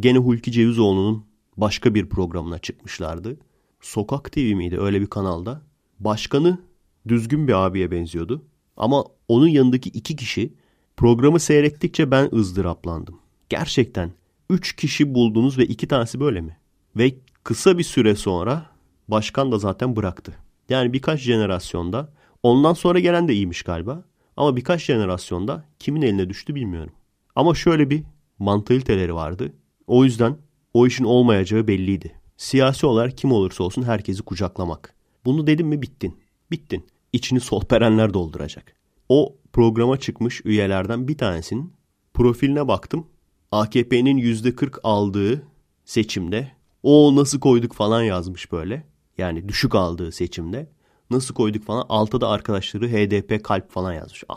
Speaker 2: gene Hulki Cevizoğlu'nun başka bir programına çıkmışlardı. Sokak TV miydi öyle bir kanalda. Başkanı düzgün bir abiye benziyordu. Ama onun yanındaki iki kişi programı seyrettikçe ben ızdıraplandım. Gerçekten üç kişi buldunuz ve iki tanesi böyle mi? Ve kısa bir süre sonra başkan da zaten bıraktı. Yani birkaç jenerasyonda ondan sonra gelen de iyiymiş galiba. Ama birkaç jenerasyonda kimin eline düştü bilmiyorum. Ama şöyle bir mantaliteleri vardı. O yüzden o işin olmayacağı belliydi. Siyasi olarak kim olursa olsun herkesi kucaklamak. Bunu dedim mi bittin. Bittin. İçini solperenler dolduracak. O programa çıkmış üyelerden bir tanesinin profiline baktım. AKP'nin %40 aldığı seçimde o nasıl koyduk falan yazmış böyle. Yani düşük aldığı seçimde. Nasıl koyduk falan. Altta da arkadaşları HDP kalp falan yazmış. Al.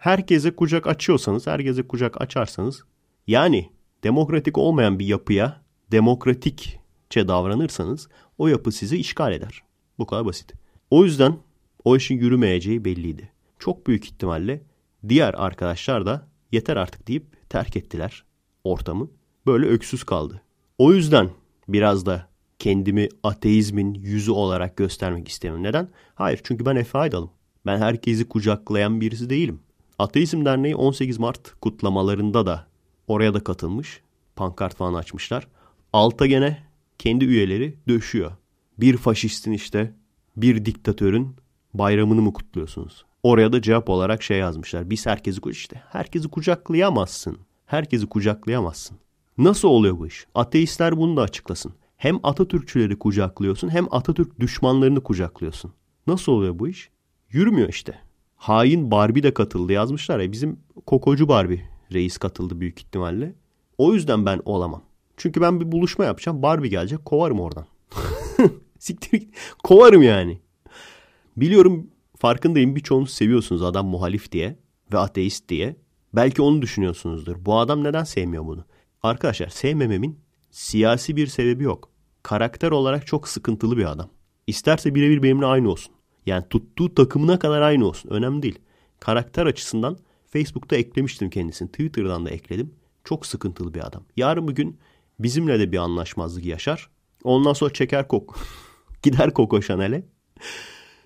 Speaker 2: Herkese kucak açıyorsanız, herkese kucak açarsanız yani demokratik olmayan bir yapıya demokratikçe davranırsanız o yapı sizi işgal eder. Bu kadar basit. O yüzden o işin yürümeyeceği belliydi. Çok büyük ihtimalle diğer arkadaşlar da yeter artık deyip terk ettiler ortamı. Böyle öksüz kaldı. O yüzden biraz da kendimi ateizmin yüzü olarak göstermek istemiyorum. Neden? Hayır çünkü ben Efe Aydal'ım. Ben herkesi kucaklayan birisi değilim. Ateizm Derneği 18 Mart kutlamalarında da oraya da katılmış. Pankart falan açmışlar. Alta gene kendi üyeleri döşüyor. Bir faşistin işte bir diktatörün bayramını mı kutluyorsunuz? Oraya da cevap olarak şey yazmışlar. Biz herkesi işte herkesi kucaklayamazsın. Herkesi kucaklayamazsın. Nasıl oluyor bu iş? Ateistler bunu da açıklasın. Hem Atatürkçüleri kucaklıyorsun hem Atatürk düşmanlarını kucaklıyorsun. Nasıl oluyor bu iş? Yürümüyor işte. Hain Barbie de katıldı yazmışlar ya. Bizim kokocu Barbie reis katıldı büyük ihtimalle. O yüzden ben olamam. Çünkü ben bir buluşma yapacağım. Barbie gelecek kovarım oradan. Siktir kovarım yani. Biliyorum farkındayım birçoğunuz seviyorsunuz adam muhalif diye ve ateist diye. Belki onu düşünüyorsunuzdur. Bu adam neden sevmiyor bunu? Arkadaşlar sevmememin siyasi bir sebebi yok. Karakter olarak çok sıkıntılı bir adam. İsterse birebir benimle aynı olsun. Yani tuttuğu takımına kadar aynı olsun. Önemli değil. Karakter açısından Facebook'ta eklemiştim kendisini. Twitter'dan da ekledim. Çok sıkıntılı bir adam. Yarın bugün bizimle de bir anlaşmazlık yaşar. Ondan sonra çeker kok. Gider Coco Chanel'e.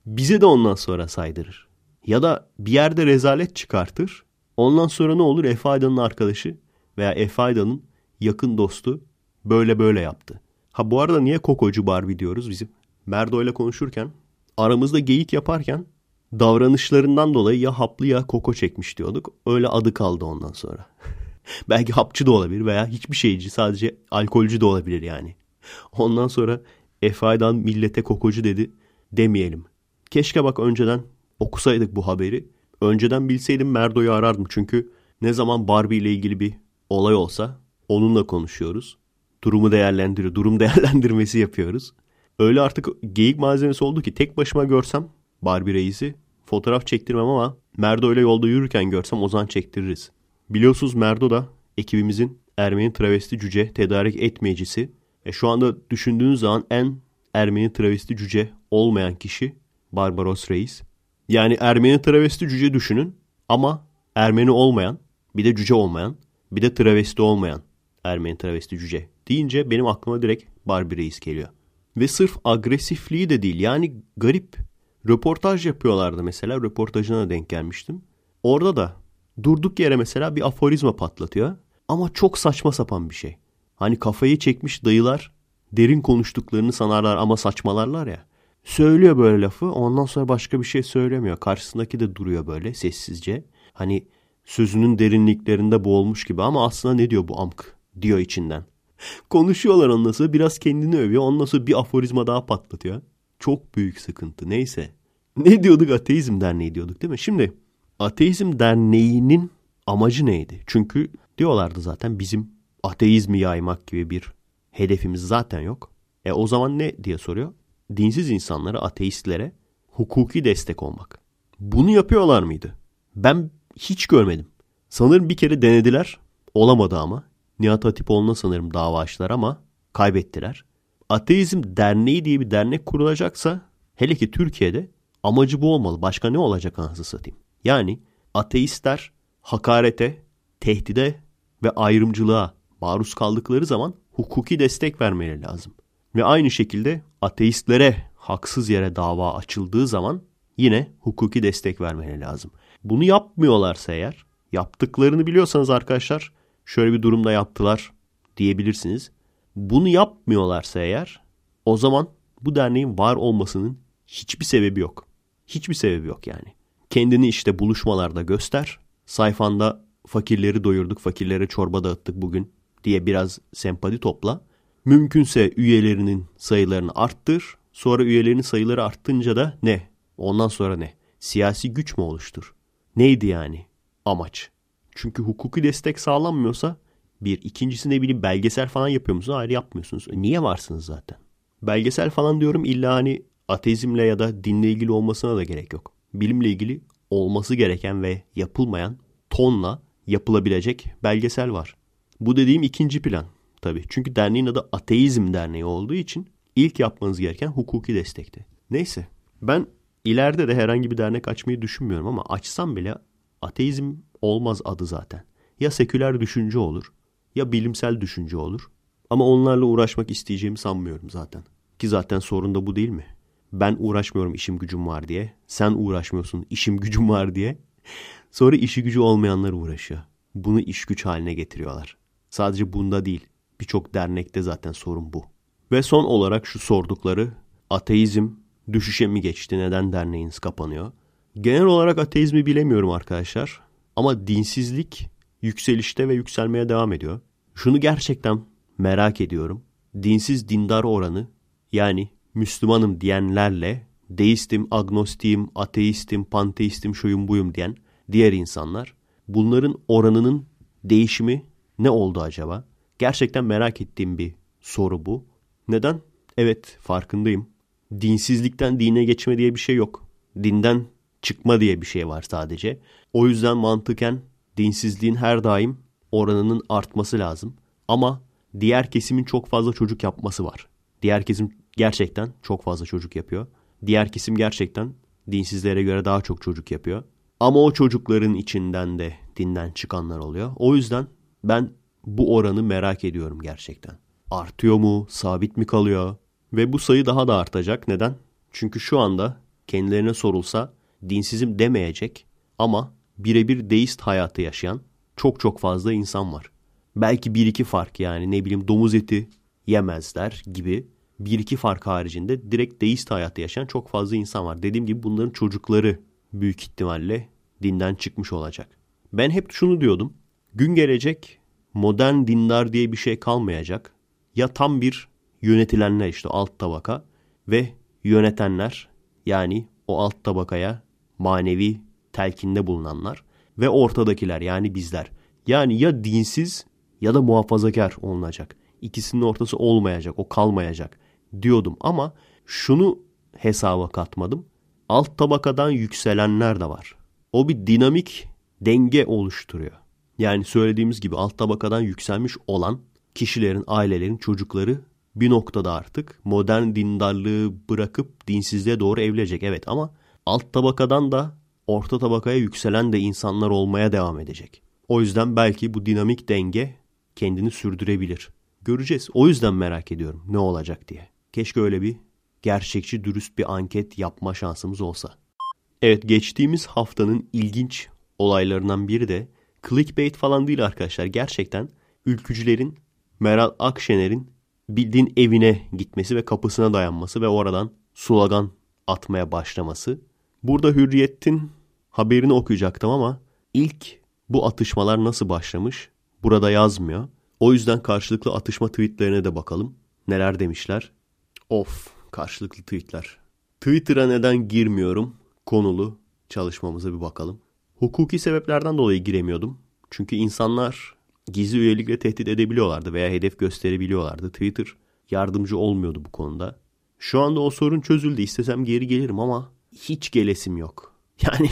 Speaker 2: Bize de ondan sonra saydırır. Ya da bir yerde rezalet çıkartır. Ondan sonra ne olur? Efe Aydın'ın arkadaşı veya Efe Aydın'ın yakın dostu böyle böyle yaptı. Ha bu arada niye kokocu Barbie diyoruz bizim? Merdo ile konuşurken aramızda geyik yaparken davranışlarından dolayı ya haplı ya koko çekmiş diyorduk. Öyle adı kaldı ondan sonra. Belki hapçı da olabilir veya hiçbir şeyci sadece alkolcü de olabilir yani. Ondan sonra Efaydan millete kokocu dedi demeyelim. Keşke bak önceden okusaydık bu haberi. Önceden bilseydim Merdo'yu arardım çünkü ne zaman Barbie ile ilgili bir olay olsa onunla konuşuyoruz. Durumu değerlendiriyor, durum değerlendirmesi yapıyoruz. Öyle artık geyik malzemesi oldu ki tek başıma görsem Barbie reisi fotoğraf çektirmem ama Merdo ile yolda yürürken görsem o zaman çektiririz. Biliyorsunuz Merdo da ekibimizin Ermeni travesti cüce tedarik etmeyicisi. E şu anda düşündüğünüz zaman en Ermeni travesti cüce olmayan kişi Barbaros Reis. Yani Ermeni travesti cüce düşünün ama Ermeni olmayan, bir de cüce olmayan, bir de travesti olmayan Ermeni travesti cüce deyince benim aklıma direkt Barbie Reis geliyor. Ve sırf agresifliği de değil yani garip. Röportaj yapıyorlardı mesela röportajına denk gelmiştim. Orada da durduk yere mesela bir aforizma patlatıyor. Ama çok saçma sapan bir şey. Hani kafayı çekmiş dayılar derin konuştuklarını sanarlar ama saçmalarlar ya. Söylüyor böyle lafı ondan sonra başka bir şey söylemiyor. Karşısındaki de duruyor böyle sessizce. Hani sözünün derinliklerinde boğulmuş gibi ama aslında ne diyor bu amk diyor içinden. Konuşuyorlar ondan biraz kendini övüyor ondan sonra bir aforizma daha patlatıyor. Çok büyük sıkıntı neyse. Ne diyorduk ateizm derneği diyorduk değil mi? Şimdi ateizm derneğinin amacı neydi? Çünkü diyorlardı zaten bizim ateizmi yaymak gibi bir hedefimiz zaten yok. E o zaman ne diye soruyor? Dinsiz insanlara, ateistlere hukuki destek olmak. Bunu yapıyorlar mıydı? Ben hiç görmedim. Sanırım bir kere denediler. Olamadı ama. Nihat Hatipoğlu'na sanırım dava açtılar ama kaybettiler. Ateizm Derneği diye bir dernek kurulacaksa hele ki Türkiye'de amacı bu olmalı. Başka ne olacak anasını satayım? Yani ateistler hakarete, tehdide ve ayrımcılığa maruz kaldıkları zaman hukuki destek vermeleri lazım. Ve aynı şekilde ateistlere haksız yere dava açıldığı zaman yine hukuki destek vermeleri lazım. Bunu yapmıyorlarsa eğer, yaptıklarını biliyorsanız arkadaşlar şöyle bir durumda yaptılar diyebilirsiniz. Bunu yapmıyorlarsa eğer o zaman bu derneğin var olmasının hiçbir sebebi yok. Hiçbir sebebi yok yani. Kendini işte buluşmalarda göster. Sayfanda fakirleri doyurduk, fakirlere çorba dağıttık bugün diye biraz sempati topla. Mümkünse üyelerinin sayılarını arttır. Sonra üyelerinin sayıları arttınca da ne? Ondan sonra ne? Siyasi güç mü oluştur? Neydi yani amaç? Çünkü hukuki destek sağlanmıyorsa bir. ikincisi ne bileyim belgesel falan yapıyor musunuz? Hayır yapmıyorsunuz. E, niye varsınız zaten? Belgesel falan diyorum illa hani ateizmle ya da dinle ilgili olmasına da gerek yok. Bilimle ilgili olması gereken ve yapılmayan tonla yapılabilecek belgesel var. Bu dediğim ikinci plan tabii. Çünkü derneğin adı Ateizm Derneği olduğu için ilk yapmanız gereken hukuki destekti. Neyse ben ileride de herhangi bir dernek açmayı düşünmüyorum ama açsam bile ateizm olmaz adı zaten. Ya seküler düşünce olur ya bilimsel düşünce olur. Ama onlarla uğraşmak isteyeceğimi sanmıyorum zaten. Ki zaten sorun da bu değil mi? Ben uğraşmıyorum işim gücüm var diye. Sen uğraşmıyorsun işim gücüm var diye. Sonra işi gücü olmayanlar uğraşıyor. Bunu iş güç haline getiriyorlar. Sadece bunda değil. Birçok dernekte zaten sorun bu. Ve son olarak şu sordukları ateizm düşüşe mi geçti? Neden derneğiniz kapanıyor? Genel olarak ateizmi bilemiyorum arkadaşlar. Ama dinsizlik yükselişte ve yükselmeye devam ediyor. Şunu gerçekten merak ediyorum. Dinsiz dindar oranı yani Müslümanım diyenlerle deistim, agnostiyim, ateistim, panteistim, şuyum buyum diyen diğer insanlar bunların oranının değişimi ne oldu acaba? Gerçekten merak ettiğim bir soru bu. Neden? Evet farkındayım. Dinsizlikten dine geçme diye bir şey yok. Dinden çıkma diye bir şey var sadece. O yüzden mantıken dinsizliğin her daim oranının artması lazım. Ama diğer kesimin çok fazla çocuk yapması var. Diğer kesim gerçekten çok fazla çocuk yapıyor. Diğer kesim gerçekten dinsizlere göre daha çok çocuk yapıyor. Ama o çocukların içinden de dinden çıkanlar oluyor. O yüzden ben bu oranı merak ediyorum gerçekten. Artıyor mu? Sabit mi kalıyor? Ve bu sayı daha da artacak. Neden? Çünkü şu anda kendilerine sorulsa dinsizim demeyecek ama birebir deist hayatı yaşayan çok çok fazla insan var. Belki bir iki fark yani ne bileyim domuz eti yemezler gibi bir iki fark haricinde direkt deist hayatı yaşayan çok fazla insan var. Dediğim gibi bunların çocukları büyük ihtimalle dinden çıkmış olacak. Ben hep şunu diyordum. Gün gelecek modern dindar diye bir şey kalmayacak. Ya tam bir yönetilenler işte alt tabaka ve yönetenler yani o alt tabakaya manevi telkinde bulunanlar ve ortadakiler yani bizler. Yani ya dinsiz ya da muhafazakar olunacak. İkisinin ortası olmayacak, o kalmayacak diyordum ama şunu hesaba katmadım. Alt tabakadan yükselenler de var. O bir dinamik denge oluşturuyor. Yani söylediğimiz gibi alt tabakadan yükselmiş olan kişilerin, ailelerin, çocukları bir noktada artık modern dindarlığı bırakıp dinsizliğe doğru evlenecek. Evet ama alt tabakadan da orta tabakaya yükselen de insanlar olmaya devam edecek. O yüzden belki bu dinamik denge kendini sürdürebilir. Göreceğiz. O yüzden merak ediyorum ne olacak diye. Keşke öyle bir gerçekçi dürüst bir anket yapma şansımız olsa. Evet geçtiğimiz haftanın ilginç olaylarından biri de clickbait falan değil arkadaşlar. Gerçekten ülkücülerin Meral Akşener'in bildiğin evine gitmesi ve kapısına dayanması ve oradan slogan atmaya başlaması. Burada Hürriyet'in haberini okuyacaktım ama ilk bu atışmalar nasıl başlamış burada yazmıyor. O yüzden karşılıklı atışma tweetlerine de bakalım. Neler demişler? Of karşılıklı tweetler. Twitter'a neden girmiyorum? Konulu çalışmamıza bir bakalım. Hukuki sebeplerden dolayı giremiyordum. Çünkü insanlar gizli üyelikle tehdit edebiliyorlardı veya hedef gösterebiliyorlardı. Twitter yardımcı olmuyordu bu konuda. Şu anda o sorun çözüldü. İstesem geri gelirim ama hiç gelesim yok. Yani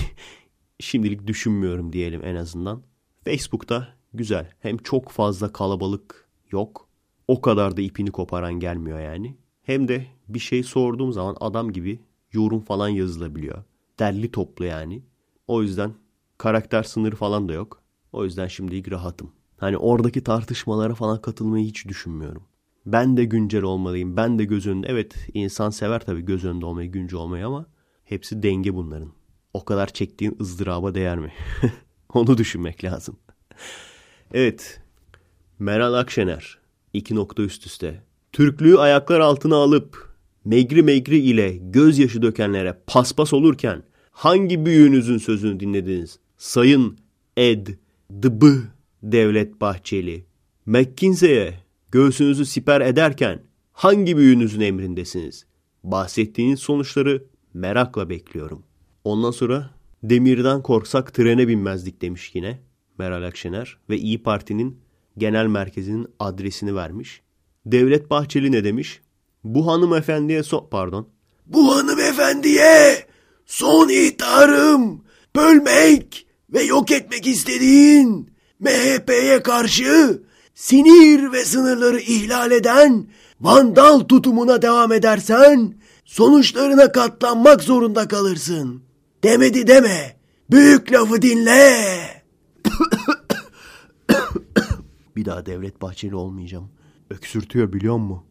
Speaker 2: şimdilik düşünmüyorum diyelim en azından. Facebook'ta güzel. Hem çok fazla kalabalık yok. O kadar da ipini koparan gelmiyor yani. Hem de bir şey sorduğum zaman adam gibi yorum falan yazılabiliyor. Derli toplu yani. O yüzden karakter sınırı falan da yok. O yüzden şimdilik rahatım. Hani oradaki tartışmalara falan katılmayı hiç düşünmüyorum. Ben de güncel olmalıyım. Ben de göz önünde. Evet insan sever tabii göz önünde olmayı, güncel olmayı ama hepsi denge bunların. O kadar çektiğin ızdıraba değer mi? Onu düşünmek lazım. evet. Meral Akşener. iki nokta üst üste. Türklüğü ayaklar altına alıp megri megri ile gözyaşı dökenlere paspas olurken hangi büyüğünüzün sözünü dinlediniz? Sayın Ed Dıbı Devlet Bahçeli. McKinsey'e göğsünüzü siper ederken hangi büyüğünüzün emrindesiniz? Bahsettiğiniz sonuçları merakla bekliyorum. Ondan sonra demirden korksak trene binmezdik demiş yine Meral Akşener ve İyi Parti'nin genel merkezinin adresini vermiş. Devlet Bahçeli ne demiş? Bu hanımefendiye so pardon. Bu hanımefendiye son ihtarım bölmek ve yok etmek istediğin MHP'ye karşı sinir ve sınırları ihlal eden vandal tutumuna devam edersen sonuçlarına katlanmak zorunda kalırsın. Demedi deme. Büyük lafı dinle. Bir daha Devlet Bahçeli olmayacağım. Öksürtüyor biliyor musun?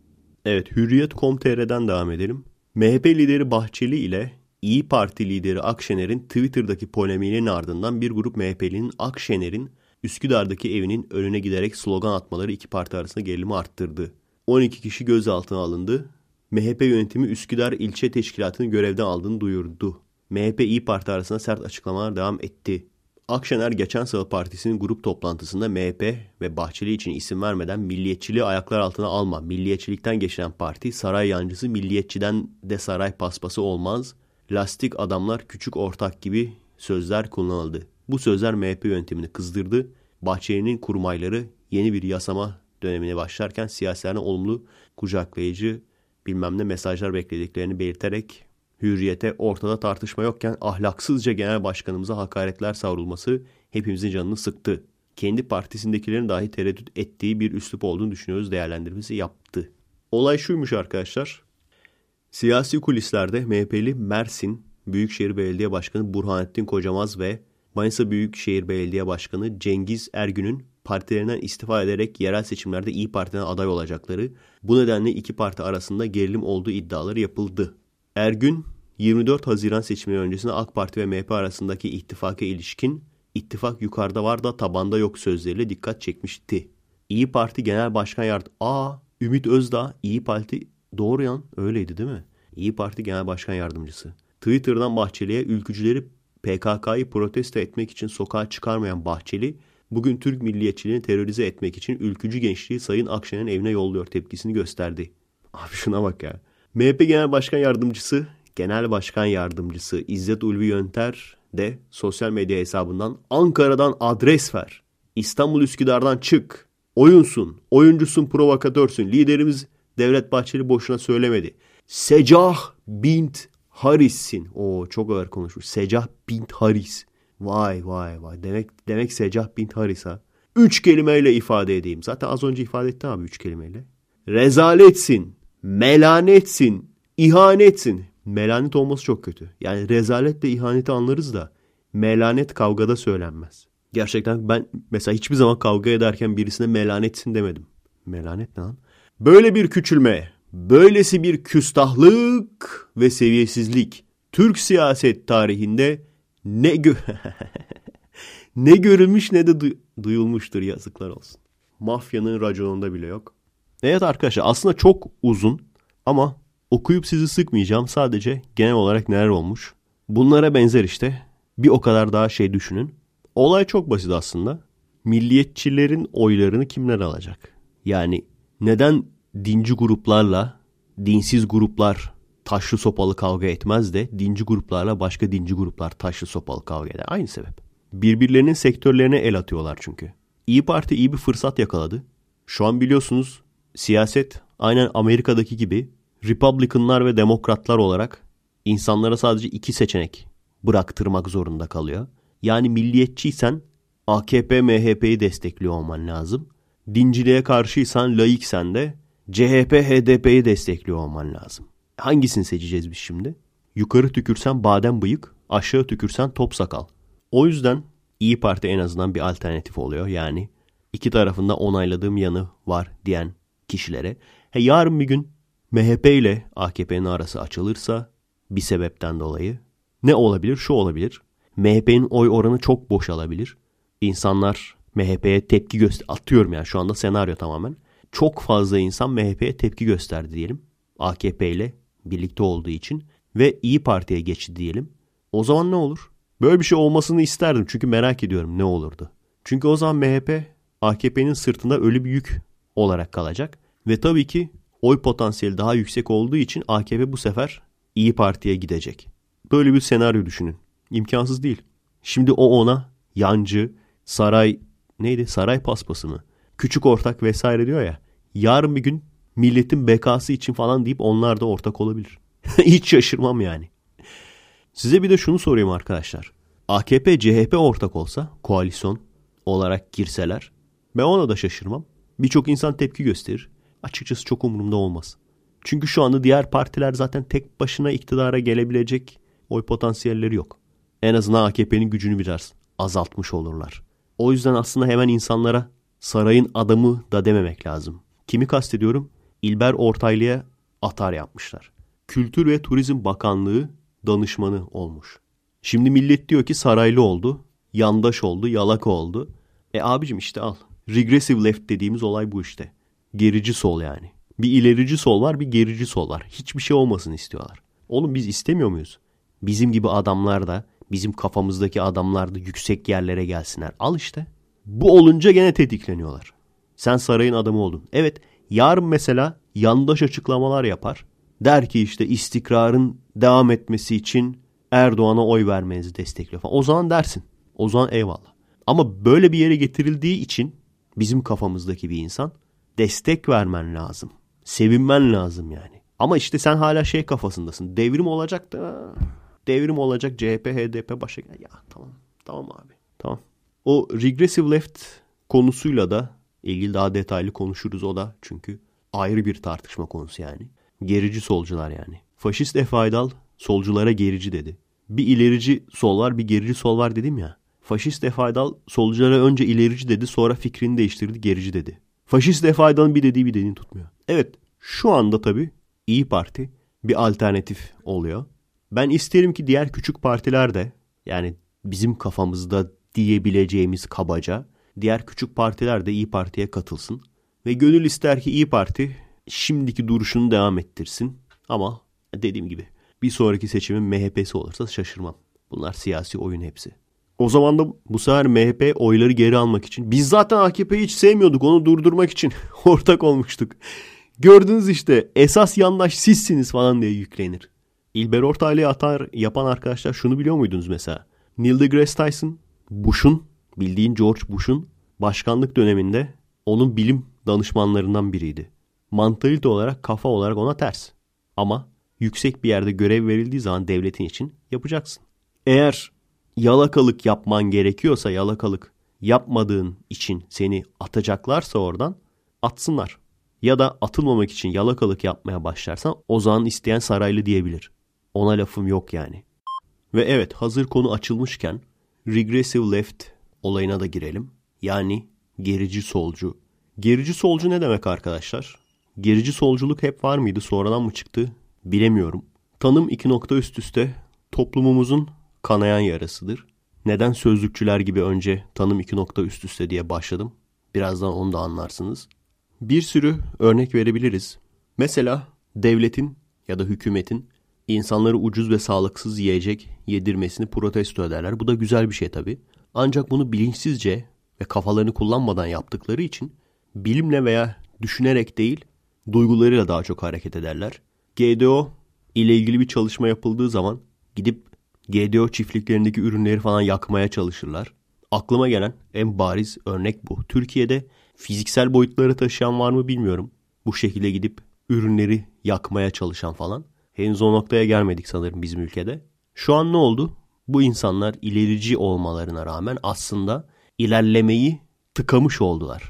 Speaker 2: Evet Hürriyet.com.tr'den devam edelim. MHP lideri Bahçeli ile İyi Parti lideri Akşener'in Twitter'daki polemiğinin ardından bir grup MHP'linin Akşener'in Üsküdar'daki evinin önüne giderek slogan atmaları iki parti arasında gerilimi arttırdı. 12 kişi gözaltına alındı. MHP yönetimi Üsküdar ilçe teşkilatını görevden aldığını duyurdu. MHP İyi Parti arasında sert açıklamalar devam etti. Akşener geçen salı partisinin grup toplantısında MHP ve Bahçeli için isim vermeden milliyetçiliği ayaklar altına alma. Milliyetçilikten geçiren parti saray yancısı milliyetçiden de saray paspası olmaz. Lastik adamlar küçük ortak gibi sözler kullanıldı. Bu sözler MHP yöntemini kızdırdı. Bahçeli'nin kurmayları yeni bir yasama dönemine başlarken siyasilerine olumlu kucaklayıcı bilmem ne mesajlar beklediklerini belirterek hürriyete ortada tartışma yokken ahlaksızca genel başkanımıza hakaretler savrulması hepimizin canını sıktı. Kendi partisindekilerin dahi tereddüt ettiği bir üslup olduğunu düşünüyoruz değerlendirmesi yaptı. Olay şuymuş arkadaşlar. Siyasi kulislerde MHP'li Mersin Büyükşehir Belediye Başkanı Burhanettin Kocamaz ve Manisa Büyükşehir Belediye Başkanı Cengiz Ergün'ün partilerinden istifa ederek yerel seçimlerde İyi Parti'den aday olacakları, bu nedenle iki parti arasında gerilim olduğu iddiaları yapıldı. Ergün 24 Haziran seçimleri öncesinde AK Parti ve MHP arasındaki ittifaka ilişkin ittifak yukarıda var da tabanda yok sözleriyle dikkat çekmişti. İyi Parti Genel Başkan Yardımcısı Aa Ümit Özdağ İyi Parti doğru yan öyleydi değil mi? İyi Parti Genel Başkan Yardımcısı. Twitter'dan Bahçeli'ye ülkücüleri PKK'yı protesto etmek için sokağa çıkarmayan Bahçeli, bugün Türk milliyetçiliğini terörize etmek için ülkücü gençliği Sayın Akşener'in evine yolluyor tepkisini gösterdi. Abi şuna bak ya. MHP Genel Başkan Yardımcısı, Genel Başkan Yardımcısı İzzet Ulvi Yönter de sosyal medya hesabından Ankara'dan adres ver. İstanbul Üsküdar'dan çık. Oyunsun, oyuncusun, provokatörsün. Liderimiz Devlet Bahçeli boşuna söylemedi. Secah bint Haris'sin. O çok ağır konuşmuş. Secah bint Haris. Vay vay vay. Demek demek Secah bint Haris ha. Üç kelimeyle ifade edeyim. Zaten az önce ifade etti abi üç kelimeyle. Rezaletsin. Melanetsin. ihanetsin. Melanet olması çok kötü. Yani rezaletle ihaneti anlarız da melanet kavgada söylenmez. Gerçekten ben mesela hiçbir zaman kavga ederken birisine melanetsin demedim. Melanet ne lan? Böyle bir küçülme, böylesi bir küstahlık ve seviyesizlik Türk siyaset tarihinde ne gö ne görülmüş ne de du duyulmuştur yazıklar olsun. Mafyanın raconunda bile yok. Evet arkadaşlar aslında çok uzun ama okuyup sizi sıkmayacağım. Sadece genel olarak neler olmuş. Bunlara benzer işte. Bir o kadar daha şey düşünün. Olay çok basit aslında. Milliyetçilerin oylarını kimler alacak? Yani neden dinci gruplarla dinsiz gruplar taşlı sopalı kavga etmez de dinci gruplarla başka dinci gruplar taşlı sopalı kavga eder. Aynı sebep. Birbirlerinin sektörlerine el atıyorlar çünkü. İyi Parti iyi bir fırsat yakaladı. Şu an biliyorsunuz siyaset aynen Amerika'daki gibi Republicanlar ve Demokratlar olarak insanlara sadece iki seçenek bıraktırmak zorunda kalıyor. Yani milliyetçiysen AKP MHP'yi destekliyor olman lazım. Dinciliğe karşıysan laiksen de CHP HDP'yi destekliyor olman lazım. Hangisini seçeceğiz biz şimdi? Yukarı tükürsen badem bıyık, aşağı tükürsen top sakal. O yüzden İyi Parti en azından bir alternatif oluyor. Yani iki tarafında onayladığım yanı var diyen kişilere. He, yarın bir gün MHP ile AKP'nin arası açılırsa bir sebepten dolayı ne olabilir? Şu olabilir. MHP'nin oy oranı çok boşalabilir. İnsanlar MHP'ye tepki göster atıyorum yani şu anda senaryo tamamen. Çok fazla insan MHP'ye tepki gösterdi diyelim. AKP ile birlikte olduğu için ve İyi Parti'ye geçti diyelim. O zaman ne olur? Böyle bir şey olmasını isterdim çünkü merak ediyorum ne olurdu. Çünkü o zaman MHP AKP'nin sırtında ölü bir yük olarak kalacak ve tabii ki oy potansiyeli daha yüksek olduğu için AKP bu sefer İyi Parti'ye gidecek. Böyle bir senaryo düşünün. İmkansız değil. Şimdi o ona yancı, saray neydi? Saray paspası mı? Küçük ortak vesaire diyor ya. Yarın bir gün milletin bekası için falan deyip onlar da ortak olabilir. Hiç şaşırmam yani. Size bir de şunu sorayım arkadaşlar. AKP CHP ortak olsa koalisyon olarak girseler ben ona da şaşırmam. Birçok insan tepki gösterir. Açıkçası çok umurumda olmaz. Çünkü şu anda diğer partiler zaten tek başına iktidara gelebilecek oy potansiyelleri yok. En azından AKP'nin gücünü biraz azaltmış olurlar. O yüzden aslında hemen insanlara sarayın adamı da dememek lazım. Kimi kastediyorum? İlber Ortaylı'ya atar yapmışlar. Kültür ve Turizm Bakanlığı danışmanı olmuş. Şimdi millet diyor ki saraylı oldu, yandaş oldu, yalaka oldu. E abicim işte al. Regressive left dediğimiz olay bu işte. Gerici sol yani. Bir ilerici sol var, bir gerici sol var. Hiçbir şey olmasın istiyorlar. Oğlum biz istemiyor muyuz? Bizim gibi adamlar da, bizim kafamızdaki adamlar da yüksek yerlere gelsinler. Al işte. Bu olunca gene tetikleniyorlar. Sen sarayın adamı oldun. Evet, yarın mesela yandaş açıklamalar yapar. Der ki işte istikrarın devam etmesi için Erdoğan'a oy vermenizi destekliyor falan. O zaman dersin. O zaman eyvallah. Ama böyle bir yere getirildiği için bizim kafamızdaki bir insan destek vermen lazım. Sevinmen lazım yani. Ama işte sen hala şey kafasındasın. Devrim olacak da devrim olacak CHP, HDP başa gel. Ya tamam. Tamam abi. Tamam. O regressive left konusuyla da ilgili daha detaylı konuşuruz o da. Çünkü ayrı bir tartışma konusu yani. Gerici solcular yani. Faşist Efe Aydal solculara gerici dedi. Bir ilerici sol var bir gerici sol var dedim ya. Faşist Efe Aydal solculara önce ilerici dedi sonra fikrini değiştirdi gerici dedi. Faşist Efe Aydal'ın bir dediği bir dediğini tutmuyor. Evet şu anda tabii İyi Parti bir alternatif oluyor. Ben isterim ki diğer küçük partiler de yani bizim kafamızda diyebileceğimiz kabaca diğer küçük partiler de İyi Parti'ye katılsın. Ve gönül ister ki İyi Parti şimdiki duruşunu devam ettirsin. Ama dediğim gibi bir sonraki seçimin MHP'si olursa şaşırmam. Bunlar siyasi oyun hepsi. O zaman da bu sefer MHP oyları geri almak için biz zaten AKP'yi hiç sevmiyorduk onu durdurmak için ortak olmuştuk. Gördünüz işte esas yandaş sizsiniz falan diye yüklenir. İlber Ortaylı'ya atar yapan arkadaşlar şunu biliyor muydunuz mesela? Neil deGrasse Tyson, Bush'un, bildiğin George Bush'un başkanlık döneminde onun bilim danışmanlarından biriydi. Mantalite olarak, kafa olarak ona ters. Ama yüksek bir yerde görev verildiği zaman devletin için yapacaksın. Eğer yalakalık yapman gerekiyorsa yalakalık yapmadığın için seni atacaklarsa oradan atsınlar. Ya da atılmamak için yalakalık yapmaya başlarsan o zaman isteyen saraylı diyebilir. Ona lafım yok yani. Ve evet hazır konu açılmışken regressive left olayına da girelim. Yani gerici solcu. Gerici solcu ne demek arkadaşlar? Gerici solculuk hep var mıydı sonradan mı çıktı bilemiyorum. Tanım iki nokta üst üste toplumumuzun kanayan yarasıdır. Neden sözlükçüler gibi önce tanım iki nokta üst üste diye başladım? Birazdan onu da anlarsınız. Bir sürü örnek verebiliriz. Mesela devletin ya da hükümetin insanları ucuz ve sağlıksız yiyecek yedirmesini protesto ederler. Bu da güzel bir şey tabii. Ancak bunu bilinçsizce ve kafalarını kullanmadan yaptıkları için bilimle veya düşünerek değil duygularıyla daha çok hareket ederler. GDO ile ilgili bir çalışma yapıldığı zaman gidip GDO çiftliklerindeki ürünleri falan yakmaya çalışırlar. Aklıma gelen en bariz örnek bu. Türkiye'de fiziksel boyutları taşıyan var mı bilmiyorum. Bu şekilde gidip ürünleri yakmaya çalışan falan. Henüz o noktaya gelmedik sanırım bizim ülkede. Şu an ne oldu? Bu insanlar ilerici olmalarına rağmen aslında ilerlemeyi tıkamış oldular.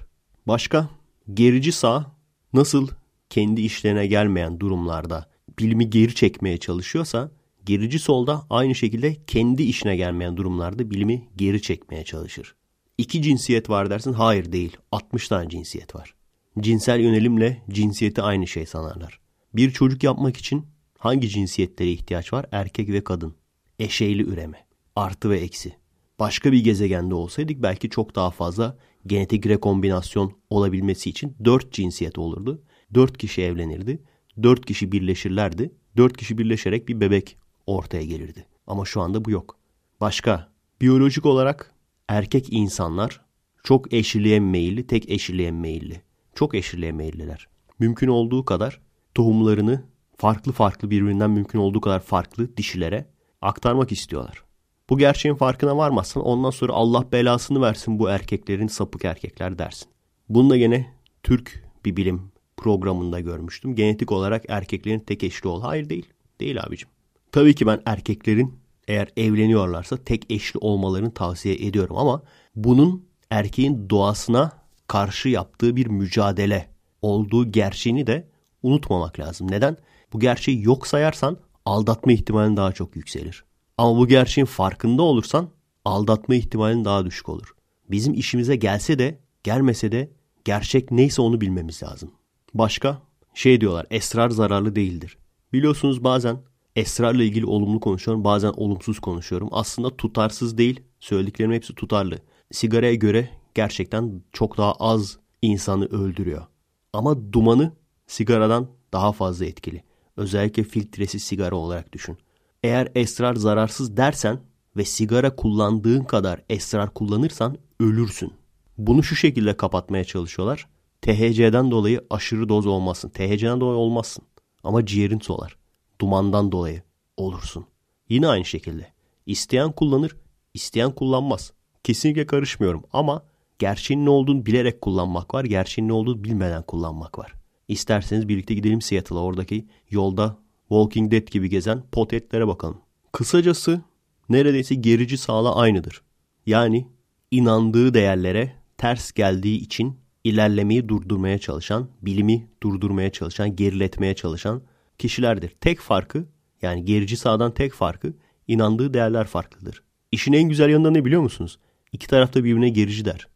Speaker 2: Başka? Gerici sağ nasıl kendi işlerine gelmeyen durumlarda bilimi geri çekmeye çalışıyorsa gerici solda aynı şekilde kendi işine gelmeyen durumlarda bilimi geri çekmeye çalışır. İki cinsiyet var dersin hayır değil 60 tane cinsiyet var. Cinsel yönelimle cinsiyeti aynı şey sanarlar. Bir çocuk yapmak için hangi cinsiyetlere ihtiyaç var? Erkek ve kadın. Eşeyli üreme. Artı ve eksi. Başka bir gezegende olsaydık belki çok daha fazla genetik rekombinasyon olabilmesi için dört cinsiyet olurdu. Dört kişi evlenirdi. Dört kişi birleşirlerdi. Dört kişi birleşerek bir bebek ortaya gelirdi. Ama şu anda bu yok. Başka, biyolojik olarak erkek insanlar çok eşliliğe meyilli, tek eşliliğe meyilli. Çok eşliliğe meyilliler. Mümkün olduğu kadar tohumlarını farklı farklı birbirinden mümkün olduğu kadar farklı dişilere aktarmak istiyorlar. Bu gerçeğin farkına varmazsan ondan sonra Allah belasını versin bu erkeklerin sapık erkekler dersin. Bunu da gene Türk bir bilim programında görmüştüm. Genetik olarak erkeklerin tek eşli ol. Hayır değil. Değil abicim. Tabii ki ben erkeklerin eğer evleniyorlarsa tek eşli olmalarını tavsiye ediyorum ama bunun erkeğin doğasına karşı yaptığı bir mücadele olduğu gerçeğini de unutmamak lazım. Neden? Bu gerçeği yok sayarsan aldatma ihtimalin daha çok yükselir. Ama bu gerçeğin farkında olursan aldatma ihtimalin daha düşük olur. Bizim işimize gelse de gelmese de gerçek neyse onu bilmemiz lazım. Başka? şey diyorlar esrar zararlı değildir. Biliyorsunuz bazen esrarla ilgili olumlu konuşuyorum bazen olumsuz konuşuyorum. Aslında tutarsız değil söylediklerimin hepsi tutarlı. Sigaraya göre gerçekten çok daha az insanı öldürüyor. Ama dumanı sigaradan daha fazla etkili. Özellikle filtresiz sigara olarak düşün. Eğer esrar zararsız dersen ve sigara kullandığın kadar esrar kullanırsan ölürsün. Bunu şu şekilde kapatmaya çalışıyorlar. THC'den dolayı aşırı doz olmasın. THC'den dolayı olmazsın. Ama ciğerin solar. Dumandan dolayı olursun. Yine aynı şekilde. İsteyen kullanır, isteyen kullanmaz. Kesinlikle karışmıyorum ama gerçeğin ne olduğunu bilerek kullanmak var, gerçeğin ne olduğunu bilmeden kullanmak var. İsterseniz birlikte gidelim Seattle'a oradaki yolda Walking Dead gibi gezen potetlere bakalım. Kısacası neredeyse gerici sağla aynıdır. Yani inandığı değerlere ters geldiği için ilerlemeyi durdurmaya çalışan, bilimi durdurmaya çalışan, geriletmeye çalışan kişilerdir. Tek farkı yani gerici sağdan tek farkı inandığı değerler farklıdır. İşin en güzel yanında ne biliyor musunuz? İki tarafta birbirine gerici der.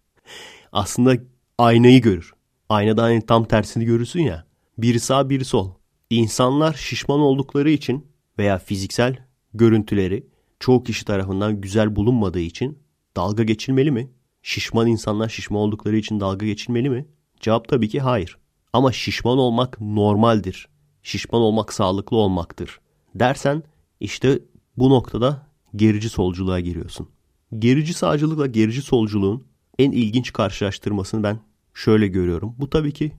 Speaker 2: Aslında aynayı görür. Aynada aynı tam tersini görürsün ya. Biri sağ biri sol. İnsanlar şişman oldukları için veya fiziksel görüntüleri çoğu kişi tarafından güzel bulunmadığı için dalga geçilmeli mi? Şişman insanlar şişman oldukları için dalga geçilmeli mi? Cevap tabii ki hayır. Ama şişman olmak normaldir. Şişman olmak sağlıklı olmaktır. Dersen işte bu noktada gerici solculuğa giriyorsun. Gerici sağcılıkla gerici solculuğun en ilginç karşılaştırmasını ben şöyle görüyorum. Bu tabii ki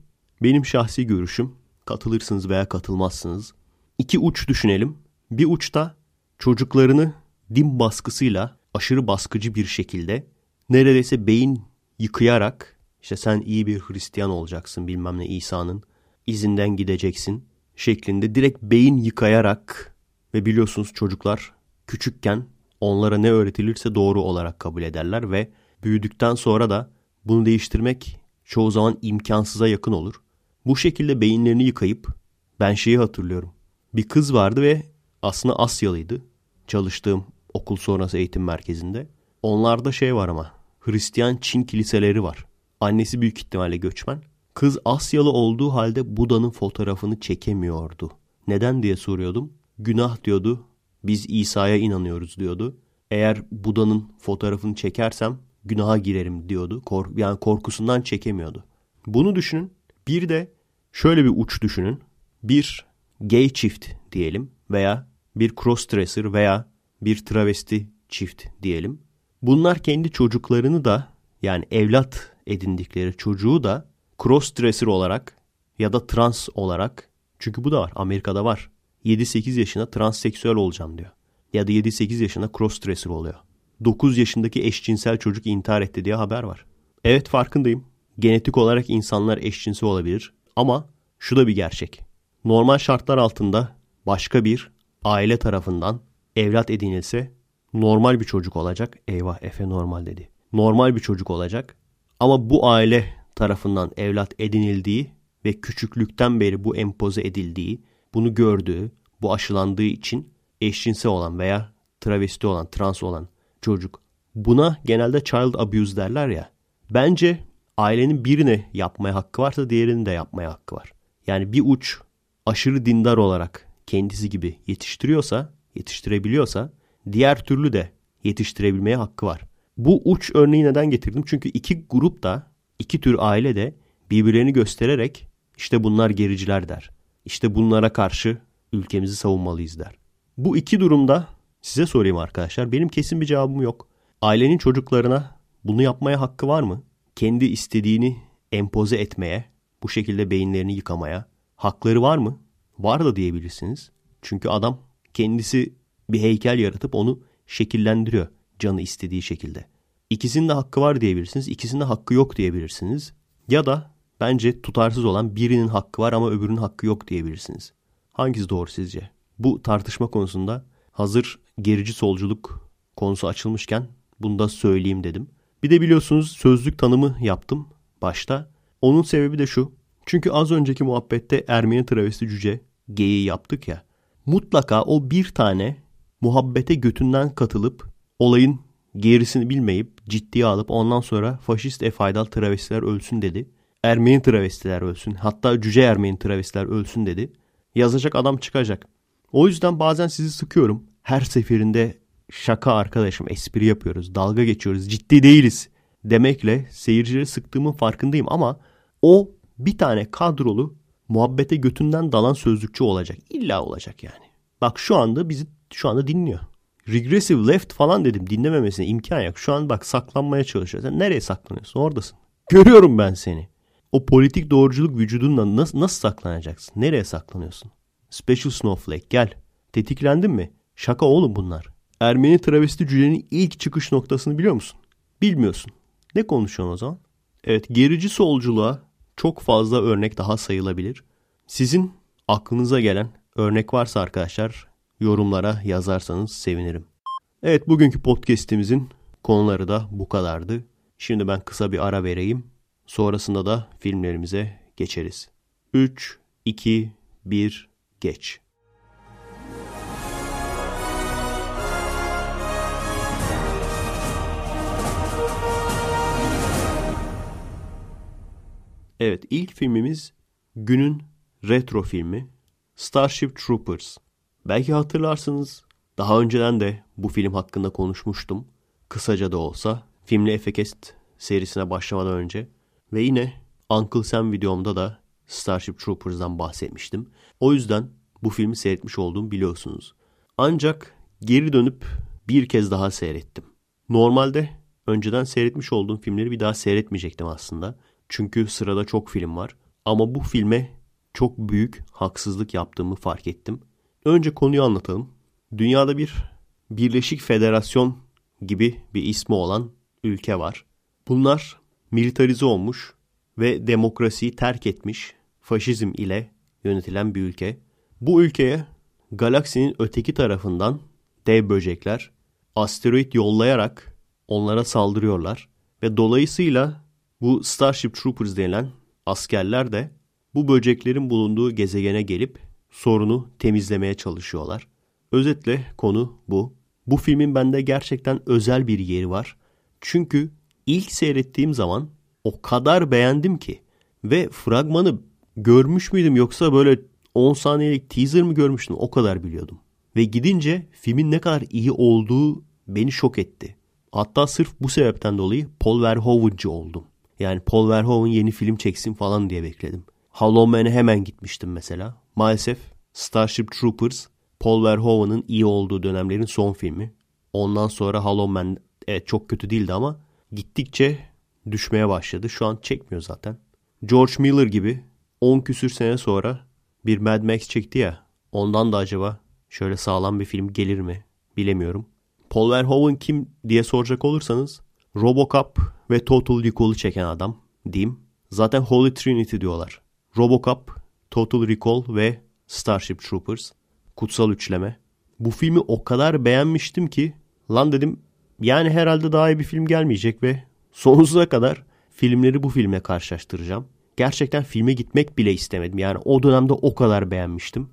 Speaker 2: benim şahsi görüşüm. Katılırsınız veya katılmazsınız. İki uç düşünelim. Bir uçta çocuklarını din baskısıyla aşırı baskıcı bir şekilde neredeyse beyin yıkayarak işte sen iyi bir Hristiyan olacaksın bilmem ne İsa'nın izinden gideceksin şeklinde direkt beyin yıkayarak ve biliyorsunuz çocuklar küçükken onlara ne öğretilirse doğru olarak kabul ederler ve büyüdükten sonra da bunu değiştirmek çoğu zaman imkansıza yakın olur. Bu şekilde beyinlerini yıkayıp ben şeyi hatırlıyorum. Bir kız vardı ve aslında Asyalıydı. Çalıştığım okul sonrası eğitim merkezinde. Onlarda şey var ama Hristiyan Çin kiliseleri var. Annesi büyük ihtimalle göçmen. Kız Asyalı olduğu halde Buda'nın fotoğrafını çekemiyordu. Neden diye soruyordum. Günah diyordu. Biz İsa'ya inanıyoruz diyordu. Eğer Buda'nın fotoğrafını çekersem günaha girerim diyordu. Kork yani korkusundan çekemiyordu. Bunu düşünün. Bir de şöyle bir uç düşünün. Bir gay çift diyelim veya bir crossdresser veya bir travesti çift diyelim. Bunlar kendi çocuklarını da yani evlat edindikleri çocuğu da crossdresser olarak ya da trans olarak çünkü bu da var Amerika'da var. 7-8 yaşında transseksüel olacağım diyor. Ya da 7-8 yaşında crossdresser oluyor. 9 yaşındaki eşcinsel çocuk intihar etti diye haber var. Evet farkındayım. Genetik olarak insanlar eşcinsel olabilir ama şu da bir gerçek. Normal şartlar altında başka bir aile tarafından evlat edinilse normal bir çocuk olacak. Eyvah Efe normal dedi. Normal bir çocuk olacak. Ama bu aile tarafından evlat edinildiği ve küçüklükten beri bu empoze edildiği, bunu gördüğü, bu aşılandığı için eşcinsel olan veya travesti olan, trans olan çocuk. Buna genelde child abuse derler ya. Bence ailenin birine yapmaya hakkı varsa diğerini de yapmaya hakkı var. Yani bir uç aşırı dindar olarak kendisi gibi yetiştiriyorsa, yetiştirebiliyorsa diğer türlü de yetiştirebilmeye hakkı var. Bu uç örneği neden getirdim? Çünkü iki grup da, iki tür aile de birbirlerini göstererek işte bunlar gericiler der. İşte bunlara karşı ülkemizi savunmalıyız der. Bu iki durumda size sorayım arkadaşlar. Benim kesin bir cevabım yok. Ailenin çocuklarına bunu yapmaya hakkı var mı? Kendi istediğini empoze etmeye, bu şekilde beyinlerini yıkamaya hakları var mı? Var da diyebilirsiniz. Çünkü adam kendisi bir heykel yaratıp onu şekillendiriyor canı istediği şekilde. İkisinin de hakkı var diyebilirsiniz, ikisinin de hakkı yok diyebilirsiniz. Ya da bence tutarsız olan birinin hakkı var ama öbürünün hakkı yok diyebilirsiniz. Hangisi doğru sizce? Bu tartışma konusunda hazır gerici solculuk konusu açılmışken bunu da söyleyeyim dedim. Bir de biliyorsunuz sözlük tanımı yaptım başta. Onun sebebi de şu. Çünkü az önceki muhabbette Ermeni travesti cüce geyi yaptık ya. Mutlaka o bir tane muhabbete götünden katılıp olayın gerisini bilmeyip ciddiye alıp ondan sonra faşist efaydal travestiler ölsün dedi. Ermeni travestiler ölsün. Hatta cüce Ermeni travestiler ölsün dedi. Yazacak adam çıkacak. O yüzden bazen sizi sıkıyorum. Her seferinde şaka arkadaşım espri yapıyoruz. Dalga geçiyoruz. Ciddi değiliz demekle seyircileri sıktığımın farkındayım ama o bir tane kadrolu muhabbete götünden dalan sözlükçü olacak. İlla olacak yani. Bak şu anda bizi şu anda dinliyor. Regressive left falan dedim dinlememesine imkan yok. Şu an bak saklanmaya çalışıyor. Sen nereye saklanıyorsun? Oradasın. Görüyorum ben seni. O politik doğruculuk vücudunla nasıl, nasıl saklanacaksın? Nereye saklanıyorsun? Special Snowflake gel. Tetiklendin mi? Şaka oğlum bunlar. Ermeni travesti cücenin ilk çıkış noktasını biliyor musun? Bilmiyorsun. Ne konuşuyorsun o zaman? Evet gerici solculuğa çok fazla örnek daha sayılabilir. Sizin aklınıza gelen örnek varsa arkadaşlar yorumlara yazarsanız sevinirim. Evet bugünkü podcast'imizin konuları da bu kadardı. Şimdi ben kısa bir ara vereyim. Sonrasında da filmlerimize geçeriz. 3, 2, 1, geç. Evet ilk filmimiz günün retro filmi Starship Troopers. Belki hatırlarsınız daha önceden de bu film hakkında konuşmuştum. Kısaca da olsa Filmli Efekest serisine başlamadan önce. Ve yine Uncle Sam videomda da Starship Troopers'dan bahsetmiştim. O yüzden bu filmi seyretmiş olduğumu biliyorsunuz. Ancak geri dönüp bir kez daha seyrettim. Normalde önceden seyretmiş olduğum filmleri bir daha seyretmeyecektim aslında. Çünkü sırada çok film var. Ama bu filme çok büyük haksızlık yaptığımı fark ettim. Önce konuyu anlatalım. Dünyada bir Birleşik Federasyon gibi bir ismi olan ülke var. Bunlar militarize olmuş ve demokrasiyi terk etmiş faşizm ile yönetilen bir ülke. Bu ülkeye galaksinin öteki tarafından dev böcekler asteroid yollayarak onlara saldırıyorlar ve dolayısıyla bu Starship Troopers denilen askerler de bu böceklerin bulunduğu gezegene gelip sorunu temizlemeye çalışıyorlar. Özetle konu bu. Bu filmin bende gerçekten özel bir yeri var. Çünkü ilk seyrettiğim zaman o kadar beğendim ki ve fragmanı görmüş müydüm yoksa böyle 10 saniyelik teaser mı görmüştüm o kadar biliyordum. Ve gidince filmin ne kadar iyi olduğu beni şok etti. Hatta sırf bu sebepten dolayı Paul Verhoeven'cı oldum. Yani Paul Verhoeven yeni film çeksin falan diye bekledim. Hollow Man'e hemen gitmiştim mesela. Maalesef Starship Troopers Paul Verhoeven'ın iyi olduğu dönemlerin son filmi. Ondan sonra Hollow Man evet çok kötü değildi ama gittikçe düşmeye başladı. Şu an çekmiyor zaten. George Miller gibi 10 küsür sene sonra bir Mad Max çekti ya. Ondan da acaba şöyle sağlam bir film gelir mi bilemiyorum. Paul Verhoeven kim diye soracak olursanız Robocop ve Total Recall'u çeken adam diyeyim. Zaten Holy Trinity diyorlar. Robocop, Total Recall ve Starship Troopers. Kutsal Üçleme. Bu filmi o kadar beğenmiştim ki lan dedim yani herhalde daha iyi bir film gelmeyecek ve sonsuza kadar filmleri bu filmle karşılaştıracağım. Gerçekten filme gitmek bile istemedim. Yani o dönemde o kadar beğenmiştim.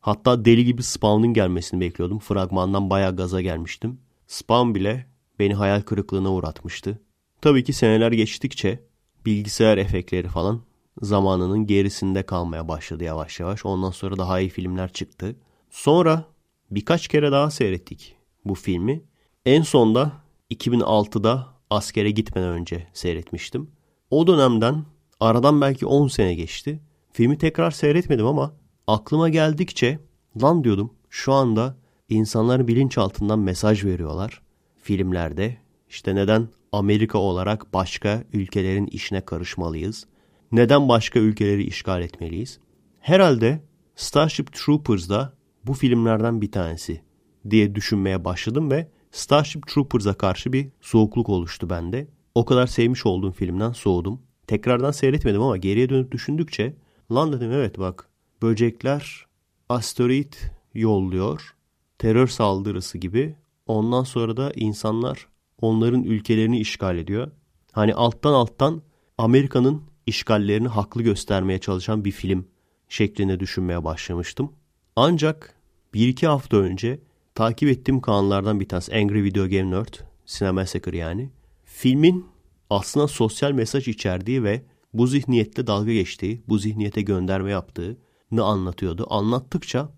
Speaker 2: Hatta deli gibi Spawn'ın gelmesini bekliyordum. Fragmandan bayağı gaza gelmiştim. Spawn bile beni hayal kırıklığına uğratmıştı. Tabii ki seneler geçtikçe bilgisayar efektleri falan zamanının gerisinde kalmaya başladı yavaş yavaş. Ondan sonra daha iyi filmler çıktı. Sonra birkaç kere daha seyrettik bu filmi. En sonda 2006'da askere gitmeden önce seyretmiştim. O dönemden aradan belki 10 sene geçti. Filmi tekrar seyretmedim ama aklıma geldikçe lan diyordum şu anda insanlar bilinçaltından mesaj veriyorlar filmlerde. İşte neden Amerika olarak başka ülkelerin işine karışmalıyız? Neden başka ülkeleri işgal etmeliyiz? Herhalde Starship Troopers'da bu filmlerden bir tanesi diye düşünmeye başladım ve Starship Troopers'a karşı bir soğukluk oluştu bende. O kadar sevmiş olduğum filmden soğudum. Tekrardan seyretmedim ama geriye dönüp düşündükçe lan dedim evet bak böcekler asteroid yolluyor. Terör saldırısı gibi. Ondan sonra da insanlar onların ülkelerini işgal ediyor. Hani alttan alttan Amerika'nın işgallerini haklı göstermeye çalışan bir film şeklinde düşünmeye başlamıştım. Ancak bir iki hafta önce takip ettiğim kanallardan bir tanesi Angry Video Game Nerd, Cinemassacre yani. Filmin aslında sosyal mesaj içerdiği ve bu zihniyette dalga geçtiği, bu zihniyete gönderme yaptığını anlatıyordu. Anlattıkça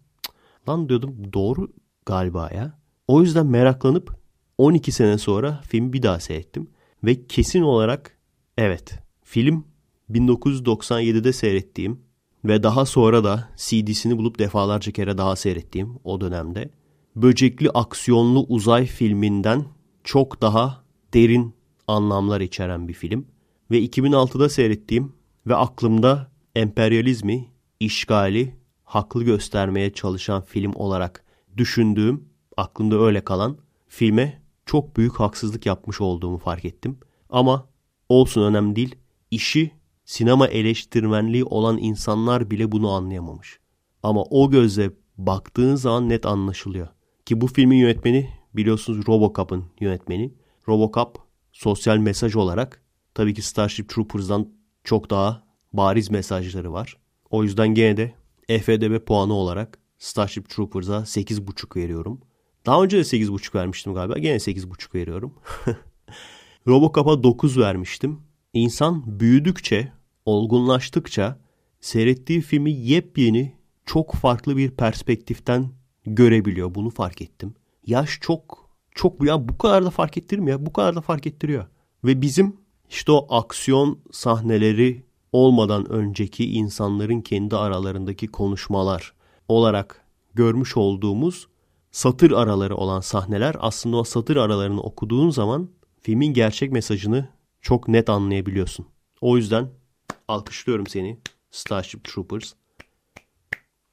Speaker 2: lan diyordum doğru galiba ya. O yüzden meraklanıp 12 sene sonra filmi bir daha seyrettim. Ve kesin olarak evet film 1997'de seyrettiğim ve daha sonra da CD'sini bulup defalarca kere daha seyrettiğim o dönemde böcekli aksiyonlu uzay filminden çok daha derin anlamlar içeren bir film. Ve 2006'da seyrettiğim ve aklımda emperyalizmi, işgali haklı göstermeye çalışan film olarak düşündüğüm, aklımda öyle kalan filme çok büyük haksızlık yapmış olduğumu fark ettim. Ama olsun önemli değil. İşi sinema eleştirmenliği olan insanlar bile bunu anlayamamış. Ama o gözle baktığın zaman net anlaşılıyor. Ki bu filmin yönetmeni biliyorsunuz Robocop'un yönetmeni. Robocop sosyal mesaj olarak tabii ki Starship Troopers'dan çok daha bariz mesajları var. O yüzden gene de FDB puanı olarak Starship Troopers'a 8.5 veriyorum. Daha önce de 8.5 vermiştim galiba. Gene 8.5 veriyorum. Robocop'a 9 vermiştim. İnsan büyüdükçe, olgunlaştıkça seyrettiği filmi yepyeni, çok farklı bir perspektiften görebiliyor. Bunu fark ettim. Yaş çok, çok ya bu kadar da fark ettirmiyor. Bu kadar da fark ettiriyor. Ve bizim işte o aksiyon sahneleri olmadan önceki insanların kendi aralarındaki konuşmalar olarak görmüş olduğumuz satır araları olan sahneler aslında o satır aralarını okuduğun zaman filmin gerçek mesajını çok net anlayabiliyorsun. O yüzden alkışlıyorum seni Starship Troopers.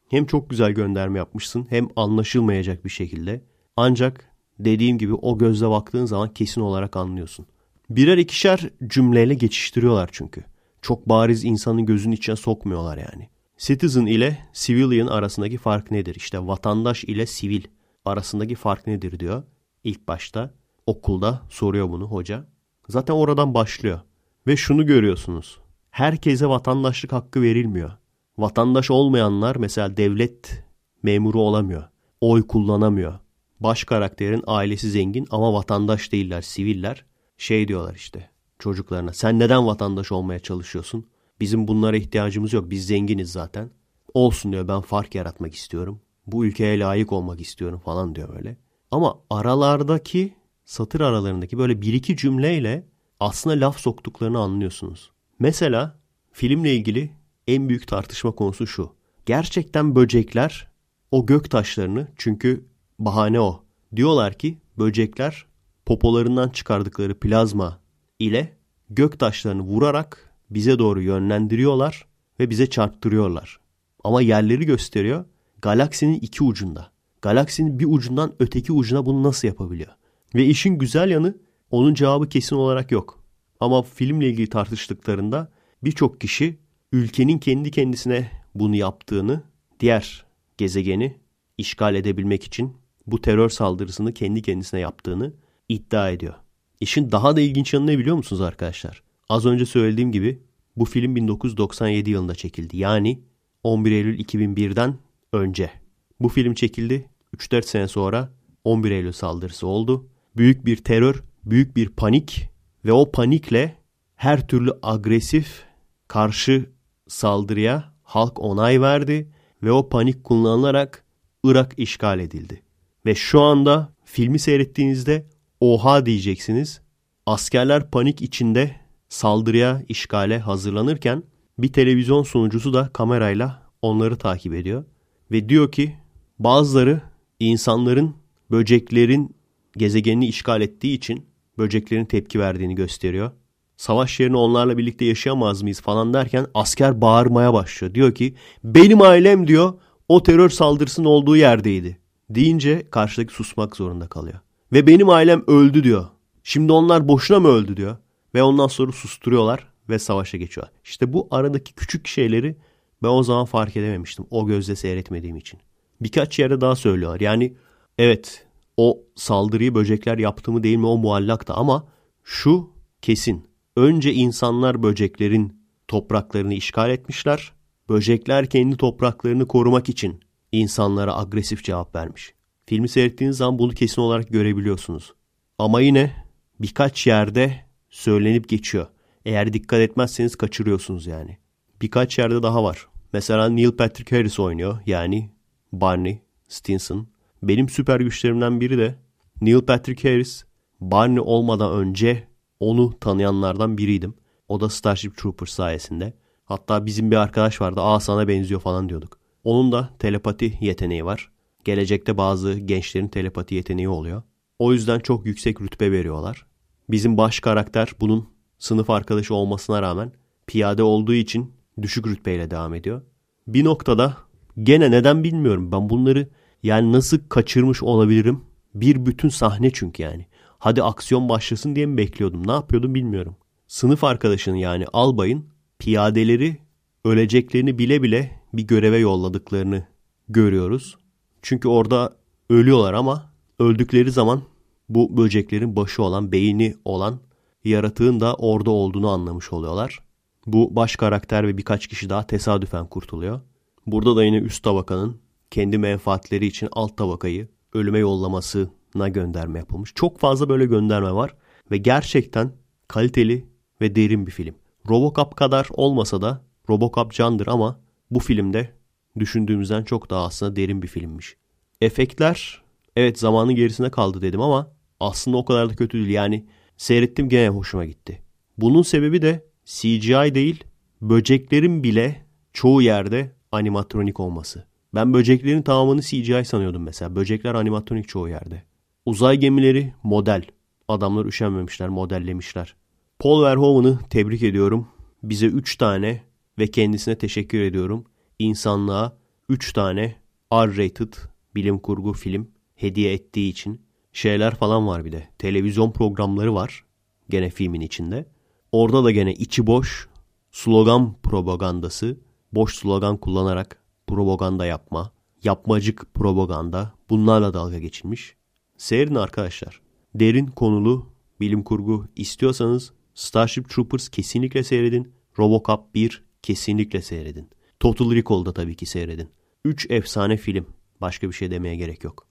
Speaker 2: Hem çok güzel gönderme yapmışsın hem anlaşılmayacak bir şekilde. Ancak dediğim gibi o gözle baktığın zaman kesin olarak anlıyorsun. Birer ikişer cümleyle geçiştiriyorlar çünkü. Çok bariz insanın gözünün içine sokmuyorlar yani. Citizen ile civilian arasındaki fark nedir? İşte vatandaş ile sivil arasındaki fark nedir diyor. İlk başta okulda soruyor bunu hoca. Zaten oradan başlıyor. Ve şunu görüyorsunuz. Herkese vatandaşlık hakkı verilmiyor. Vatandaş olmayanlar mesela devlet memuru olamıyor. Oy kullanamıyor. Baş karakterin ailesi zengin ama vatandaş değiller, siviller. Şey diyorlar işte çocuklarına. Sen neden vatandaş olmaya çalışıyorsun? Bizim bunlara ihtiyacımız yok. Biz zenginiz zaten. Olsun diyor ben fark yaratmak istiyorum. Bu ülkeye layık olmak istiyorum falan diyor böyle. Ama aralardaki satır aralarındaki böyle bir iki cümleyle aslında laf soktuklarını anlıyorsunuz. Mesela filmle ilgili en büyük tartışma konusu şu. Gerçekten böcekler o gök taşlarını çünkü bahane o. Diyorlar ki böcekler popolarından çıkardıkları plazma ile gök taşlarını vurarak bize doğru yönlendiriyorlar ve bize çarptırıyorlar. Ama yerleri gösteriyor galaksinin iki ucunda. Galaksinin bir ucundan öteki ucuna bunu nasıl yapabiliyor? Ve işin güzel yanı onun cevabı kesin olarak yok. Ama filmle ilgili tartıştıklarında birçok kişi ülkenin kendi kendisine bunu yaptığını, diğer gezegeni işgal edebilmek için bu terör saldırısını kendi kendisine yaptığını iddia ediyor. İşin daha da ilginç yanı ne biliyor musunuz arkadaşlar? Az önce söylediğim gibi bu film 1997 yılında çekildi. Yani 11 Eylül 2001'den önce. Bu film çekildi. 3-4 sene sonra 11 Eylül saldırısı oldu. Büyük bir terör, büyük bir panik ve o panikle her türlü agresif karşı saldırıya halk onay verdi ve o panik kullanılarak Irak işgal edildi. Ve şu anda filmi seyrettiğinizde oha diyeceksiniz. Askerler panik içinde saldırıya, işgale hazırlanırken bir televizyon sunucusu da kamerayla onları takip ediyor. Ve diyor ki bazıları insanların böceklerin gezegenini işgal ettiği için böceklerin tepki verdiğini gösteriyor. Savaş yerini onlarla birlikte yaşayamaz mıyız falan derken asker bağırmaya başlıyor. Diyor ki benim ailem diyor o terör saldırısının olduğu yerdeydi. Deyince karşıdaki susmak zorunda kalıyor. Ve benim ailem öldü diyor. Şimdi onlar boşuna mı öldü diyor. Ve ondan sonra susturuyorlar ve savaşa geçiyorlar. İşte bu aradaki küçük şeyleri ben o zaman fark edememiştim. O gözle seyretmediğim için. Birkaç yerde daha söylüyorlar. Yani evet o saldırıyı böcekler yaptı mı değil mi o muallakta ama şu kesin. Önce insanlar böceklerin topraklarını işgal etmişler. Böcekler kendi topraklarını korumak için insanlara agresif cevap vermiş. Filmi seyrettiğiniz zaman bunu kesin olarak görebiliyorsunuz. Ama yine birkaç yerde söylenip geçiyor. Eğer dikkat etmezseniz kaçırıyorsunuz yani. Birkaç yerde daha var. Mesela Neil Patrick Harris oynuyor. Yani Barney Stinson. Benim süper güçlerimden biri de Neil Patrick Harris. Barney olmadan önce onu tanıyanlardan biriydim. O da Starship Troopers sayesinde. Hatta bizim bir arkadaş vardı. Aa sana benziyor falan diyorduk. Onun da telepati yeteneği var. Gelecekte bazı gençlerin telepati yeteneği oluyor. O yüzden çok yüksek rütbe veriyorlar. Bizim baş karakter bunun sınıf arkadaşı olmasına rağmen piyade olduğu için düşük rütbeyle devam ediyor. Bir noktada gene neden bilmiyorum ben bunları yani nasıl kaçırmış olabilirim? Bir bütün sahne çünkü yani. Hadi aksiyon başlasın diye mi bekliyordum? Ne yapıyordum bilmiyorum. Sınıf arkadaşının yani albayın piyadeleri öleceklerini bile bile bir göreve yolladıklarını görüyoruz. Çünkü orada ölüyorlar ama öldükleri zaman bu böceklerin başı olan, beyni olan yaratığın da orada olduğunu anlamış oluyorlar. Bu baş karakter ve birkaç kişi daha tesadüfen kurtuluyor. Burada da yine üst tabakanın kendi menfaatleri için alt tabakayı ölüme yollamasına gönderme yapılmış. Çok fazla böyle gönderme var ve gerçekten kaliteli ve derin bir film. Robocop kadar olmasa da Robocop candır ama bu filmde düşündüğümüzden çok daha aslında derin bir filmmiş. Efektler evet zamanın gerisine kaldı dedim ama aslında o kadar da kötü değil. Yani seyrettim gene hoşuma gitti. Bunun sebebi de CGI değil böceklerin bile çoğu yerde animatronik olması. Ben böceklerin tamamını CGI sanıyordum mesela. Böcekler animatronik çoğu yerde. Uzay gemileri model. Adamlar üşenmemişler, modellemişler. Paul Verhoeven'ı tebrik ediyorum. Bize 3 tane ve kendisine teşekkür ediyorum. İnsanlığa 3 tane R-rated bilim kurgu film hediye ettiği için şeyler falan var bir de. Televizyon programları var gene filmin içinde. Orada da gene içi boş slogan propagandası, boş slogan kullanarak propaganda yapma, yapmacık propaganda bunlarla dalga geçilmiş. Seyredin arkadaşlar. Derin konulu bilim kurgu istiyorsanız Starship Troopers kesinlikle seyredin. Robocop 1 kesinlikle seyredin. Total Recall'da tabii ki seyredin. 3 efsane film. Başka bir şey demeye gerek yok.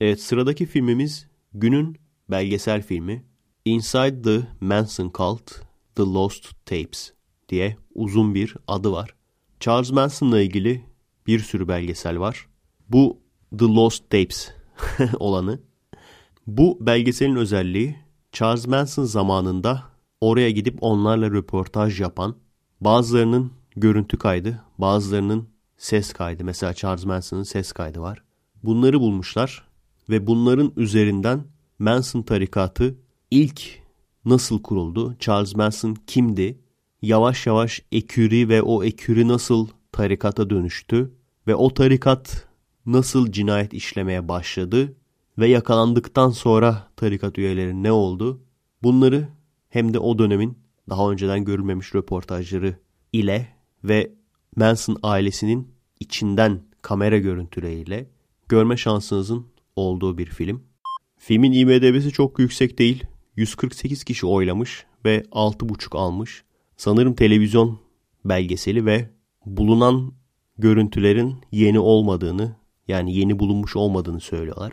Speaker 2: Evet sıradaki filmimiz günün belgesel filmi Inside the Manson Cult The Lost Tapes diye uzun bir adı var. Charles Manson'la ilgili bir sürü belgesel var. Bu The Lost Tapes olanı. Bu belgeselin özelliği Charles Manson zamanında oraya gidip onlarla röportaj yapan bazılarının görüntü kaydı, bazılarının ses kaydı. Mesela Charles Manson'ın ses kaydı var. Bunları bulmuşlar ve bunların üzerinden Manson tarikatı ilk nasıl kuruldu? Charles Manson kimdi? Yavaş yavaş eküri ve o eküri nasıl tarikata dönüştü? Ve o tarikat nasıl cinayet işlemeye başladı? Ve yakalandıktan sonra tarikat üyeleri ne oldu? Bunları hem de o dönemin daha önceden görülmemiş röportajları ile ve Manson ailesinin içinden kamera görüntüleriyle görme şansınızın olduğu bir film. Filmin IMDb'si çok yüksek değil. 148 kişi oylamış ve 6.5 almış. Sanırım televizyon belgeseli ve bulunan görüntülerin yeni olmadığını yani yeni bulunmuş olmadığını söylüyorlar.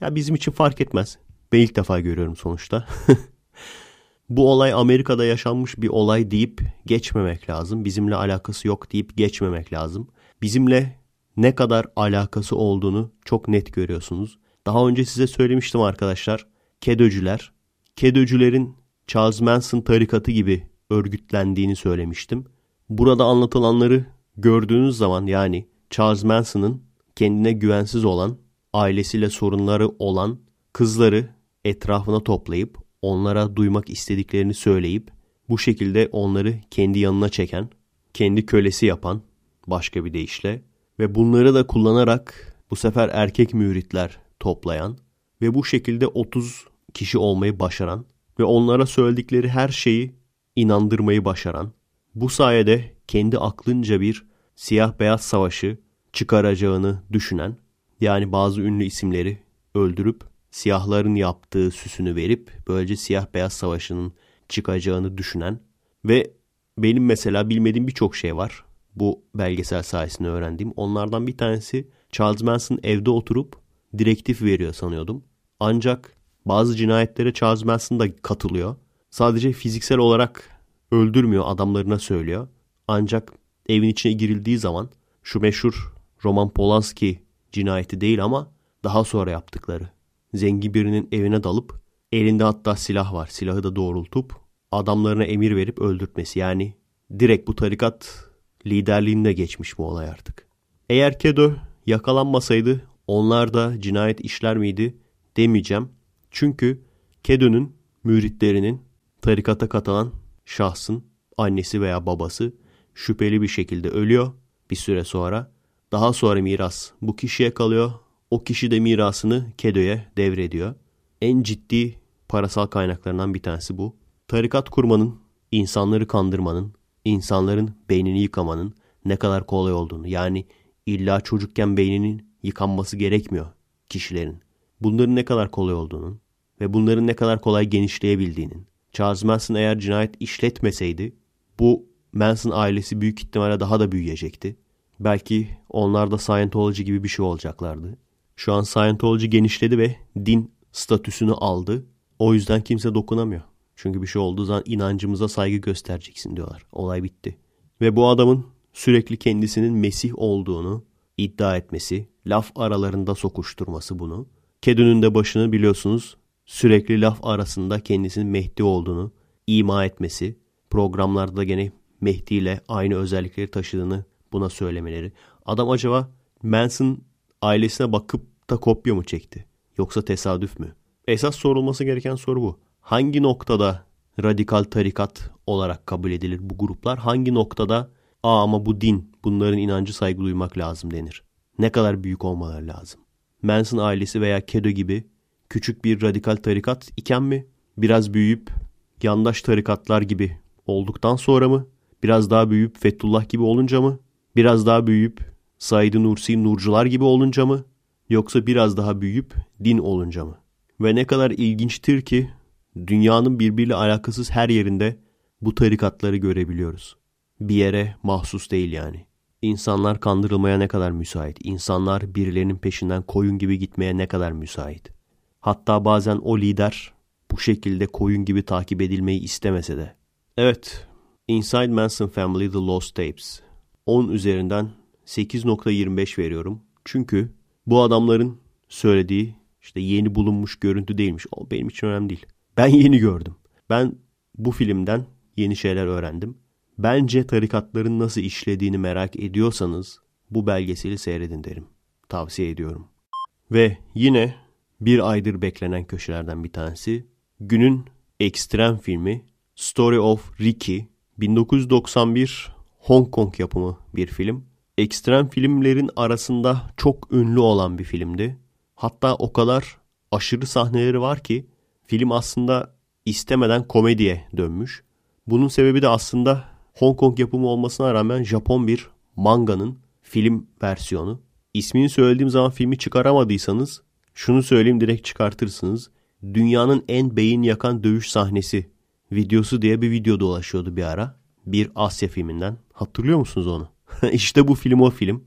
Speaker 2: Ya bizim için fark etmez. Ben ilk defa görüyorum sonuçta. Bu olay Amerika'da yaşanmış bir olay deyip geçmemek lazım. Bizimle alakası yok deyip geçmemek lazım. Bizimle ne kadar alakası olduğunu çok net görüyorsunuz. Daha önce size söylemiştim arkadaşlar. Kedöcüler, Kedöcülerin Charles Manson tarikatı gibi örgütlendiğini söylemiştim. Burada anlatılanları gördüğünüz zaman yani Charles Manson'ın kendine güvensiz olan, ailesiyle sorunları olan kızları etrafına toplayıp onlara duymak istediklerini söyleyip bu şekilde onları kendi yanına çeken, kendi kölesi yapan başka bir deyişle ve bunları da kullanarak bu sefer erkek müritler toplayan ve bu şekilde 30 kişi olmayı başaran ve onlara söyledikleri her şeyi inandırmayı başaran, bu sayede kendi aklınca bir siyah beyaz savaşı çıkaracağını düşünen, yani bazı ünlü isimleri öldürüp siyahların yaptığı süsünü verip böylece siyah beyaz savaşının çıkacağını düşünen ve benim mesela bilmediğim birçok şey var. Bu belgesel sayesinde öğrendiğim. Onlardan bir tanesi Charles Manson evde oturup direktif veriyor sanıyordum. Ancak bazı cinayetlere Charles Manson da katılıyor. Sadece fiziksel olarak öldürmüyor adamlarına söylüyor. Ancak evin içine girildiği zaman şu meşhur Roman Polanski cinayeti değil ama daha sonra yaptıkları. Zengin birinin evine dalıp elinde hatta silah var. Silahı da doğrultup adamlarına emir verip öldürtmesi. Yani direkt bu tarikat liderliğinde geçmiş bu olay artık. Eğer Kedo yakalanmasaydı onlar da cinayet işler miydi demeyeceğim. Çünkü Kedo'nun müritlerinin tarikata katılan şahsın annesi veya babası şüpheli bir şekilde ölüyor bir süre sonra. Daha sonra miras bu kişiye kalıyor. O kişi de mirasını Kedo'ya devrediyor. En ciddi parasal kaynaklarından bir tanesi bu. Tarikat kurmanın, insanları kandırmanın, insanların beynini yıkamanın ne kadar kolay olduğunu yani illa çocukken beyninin yıkanması gerekmiyor kişilerin. Bunların ne kadar kolay olduğunun ve bunların ne kadar kolay genişleyebildiğinin. Charles Manson eğer cinayet işletmeseydi bu Manson ailesi büyük ihtimalle daha da büyüyecekti. Belki onlar da Scientology gibi bir şey olacaklardı. Şu an Scientology genişledi ve din statüsünü aldı. O yüzden kimse dokunamıyor. Çünkü bir şey olduğu zaman inancımıza saygı göstereceksin diyorlar. Olay bitti. Ve bu adamın sürekli kendisinin Mesih olduğunu iddia etmesi, laf aralarında sokuşturması bunu. Kedünün de başını biliyorsunuz sürekli laf arasında kendisinin Mehdi olduğunu ima etmesi, programlarda gene Mehdi ile aynı özellikleri taşıdığını buna söylemeleri. Adam acaba Manson ailesine bakıp da kopya mı çekti? Yoksa tesadüf mü? Esas sorulması gereken soru bu. Hangi noktada radikal tarikat olarak kabul edilir bu gruplar? Hangi noktada aa ama bu din, bunların inancı saygı duymak lazım denir? Ne kadar büyük olmaları lazım? Manson ailesi veya Kedo gibi küçük bir radikal tarikat iken mi? Biraz büyüyüp yandaş tarikatlar gibi olduktan sonra mı? Biraz daha büyüyüp Fethullah gibi olunca mı? Biraz daha büyüyüp Said Nursi Nurcular gibi olunca mı? Yoksa biraz daha büyüyüp din olunca mı? Ve ne kadar ilginçtir ki dünyanın birbiriyle alakasız her yerinde bu tarikatları görebiliyoruz. Bir yere mahsus değil yani. İnsanlar kandırılmaya ne kadar müsait. İnsanlar birilerinin peşinden koyun gibi gitmeye ne kadar müsait. Hatta bazen o lider bu şekilde koyun gibi takip edilmeyi istemese de. Evet, Inside Manson Family The Lost Tapes. 10 üzerinden 8.25 veriyorum. Çünkü bu adamların söylediği işte yeni bulunmuş görüntü değilmiş. O benim için önemli değil. Ben yeni gördüm. Ben bu filmden yeni şeyler öğrendim. Bence tarikatların nasıl işlediğini merak ediyorsanız bu belgeseli seyredin derim. Tavsiye ediyorum. Ve yine bir aydır beklenen köşelerden bir tanesi. Günün ekstrem filmi Story of Ricky 1991 Hong Kong yapımı bir film. Ekstrem filmlerin arasında çok ünlü olan bir filmdi. Hatta o kadar aşırı sahneleri var ki film aslında istemeden komediye dönmüş. Bunun sebebi de aslında Hong Kong yapımı olmasına rağmen Japon bir manganın film versiyonu. İsmini söylediğim zaman filmi çıkaramadıysanız şunu söyleyeyim direkt çıkartırsınız. Dünyanın en beyin yakan dövüş sahnesi videosu diye bir video dolaşıyordu bir ara. Bir Asya filminden. Hatırlıyor musunuz onu? İşte bu film o film.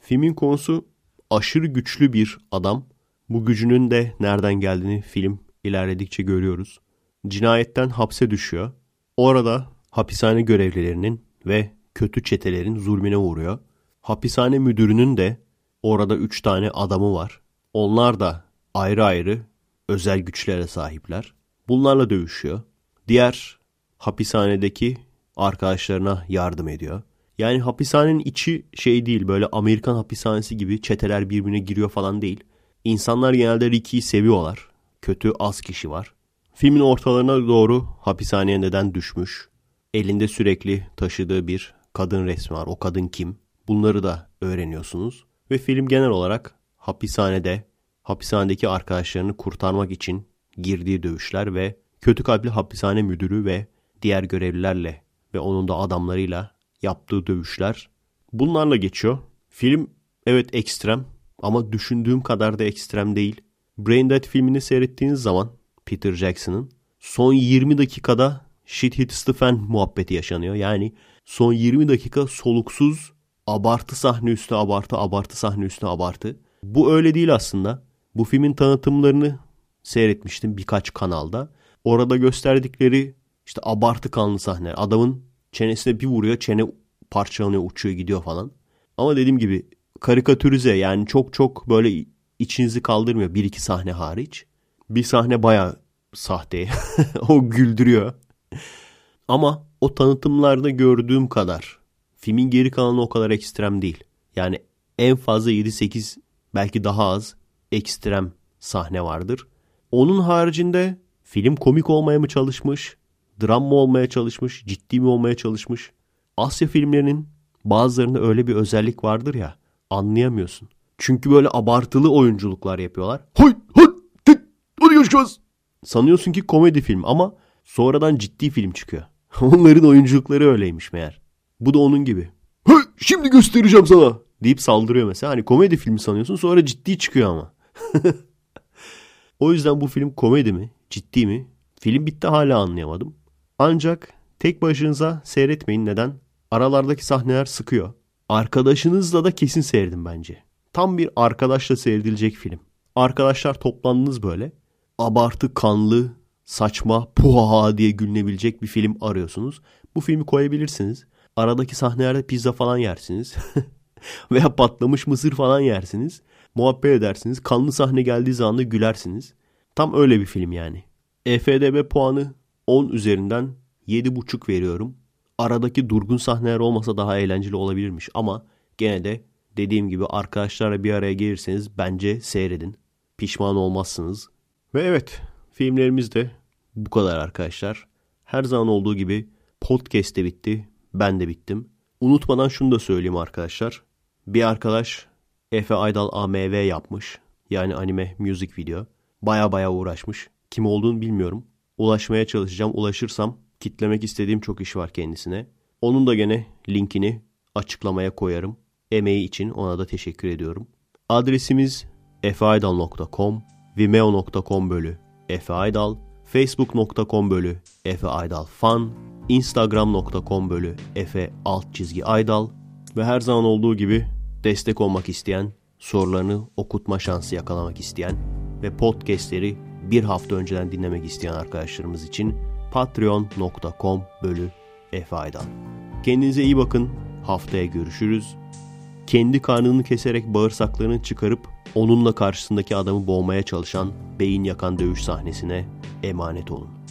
Speaker 2: Filmin konusu aşırı güçlü bir adam. Bu gücünün de nereden geldiğini film ilerledikçe görüyoruz. Cinayetten hapse düşüyor. Orada hapishane görevlilerinin ve kötü çetelerin zulmüne uğruyor. Hapishane müdürünün de orada üç tane adamı var. Onlar da ayrı ayrı özel güçlere sahipler. Bunlarla dövüşüyor. Diğer hapishanedeki arkadaşlarına yardım ediyor. Yani hapishanenin içi şey değil böyle Amerikan hapishanesi gibi çeteler birbirine giriyor falan değil. İnsanlar genelde Ricky'yi seviyorlar. Kötü az kişi var. Filmin ortalarına doğru hapishaneye neden düşmüş? Elinde sürekli taşıdığı bir kadın resmi var. O kadın kim? Bunları da öğreniyorsunuz. Ve film genel olarak hapishanede, hapishanedeki arkadaşlarını kurtarmak için girdiği dövüşler ve kötü kalpli hapishane müdürü ve diğer görevlilerle ve onun da adamlarıyla yaptığı dövüşler. Bunlarla geçiyor. Film evet ekstrem ama düşündüğüm kadar da ekstrem değil. Braindead filmini seyrettiğiniz zaman Peter Jackson'ın son 20 dakikada shit hits the fan muhabbeti yaşanıyor. Yani son 20 dakika soluksuz abartı sahne üstü abartı, abartı sahne üstü abartı. Bu öyle değil aslında. Bu filmin tanıtımlarını seyretmiştim birkaç kanalda. Orada gösterdikleri İşte abartı kanlı sahne. Adamın çenesine bir vuruyor çene parçalanıyor uçuyor gidiyor falan. Ama dediğim gibi karikatürize yani çok çok böyle içinizi kaldırmıyor bir iki sahne hariç. Bir sahne baya sahte. o güldürüyor. Ama o tanıtımlarda gördüğüm kadar filmin geri kalanı o kadar ekstrem değil. Yani en fazla 7-8 belki daha az ekstrem sahne vardır. Onun haricinde film komik olmaya mı çalışmış, dram mı olmaya çalışmış, ciddi mi olmaya çalışmış? Asya filmlerinin bazılarında öyle bir özellik vardır ya anlayamıyorsun. Çünkü böyle abartılı oyunculuklar yapıyorlar. Hay hay tık hadi görüşürüz. Sanıyorsun ki komedi film ama sonradan ciddi film çıkıyor. Onların oyunculukları öyleymiş meğer. Bu da onun gibi. Şimdi göstereceğim sana deyip saldırıyor mesela. Hani komedi filmi sanıyorsun sonra ciddi çıkıyor ama. o yüzden bu film komedi mi, ciddi mi? Film bitti hala anlayamadım. Ancak tek başınıza seyretmeyin. Neden? Aralardaki sahneler sıkıyor. Arkadaşınızla da kesin seyredin bence. Tam bir arkadaşla seyredilecek film. Arkadaşlar toplandınız böyle. Abartı, kanlı, saçma, puhaha diye gülünebilecek bir film arıyorsunuz. Bu filmi koyabilirsiniz. Aradaki sahnelerde pizza falan yersiniz. Veya patlamış mısır falan yersiniz. Muhabbet edersiniz. Kanlı sahne geldiği zaman da gülersiniz. Tam öyle bir film yani. EFDB puanı 10 üzerinden 7.5 veriyorum. Aradaki durgun sahneler olmasa daha eğlenceli olabilirmiş ama gene de dediğim gibi arkadaşlarla bir araya gelirseniz bence seyredin. Pişman olmazsınız. Ve evet filmlerimiz de bu kadar arkadaşlar. Her zaman olduğu gibi podcast de bitti. Ben de bittim. Unutmadan şunu da söyleyeyim arkadaşlar. Bir arkadaş Efe Aydal AMV yapmış. Yani anime music video. Baya baya uğraşmış. Kim olduğunu bilmiyorum. Ulaşmaya çalışacağım. Ulaşırsam kitlemek istediğim çok iş var kendisine. Onun da gene linkini açıklamaya koyarım. Emeği için ona da teşekkür ediyorum. Adresimiz efeaydal.com, vimeo.com bölü efeaydal, facebook.com bölü efeaydalfan, instagram.com bölü efe alt çizgi aydal ve her zaman olduğu gibi destek olmak isteyen, sorularını okutma şansı yakalamak isteyen ve podcastleri bir hafta önceden dinlemek isteyen arkadaşlarımız için patreon.com bölü efaydan. Kendinize iyi bakın. Haftaya görüşürüz. Kendi karnını keserek bağırsaklarını çıkarıp onunla karşısındaki adamı boğmaya çalışan beyin yakan dövüş sahnesine emanet olun.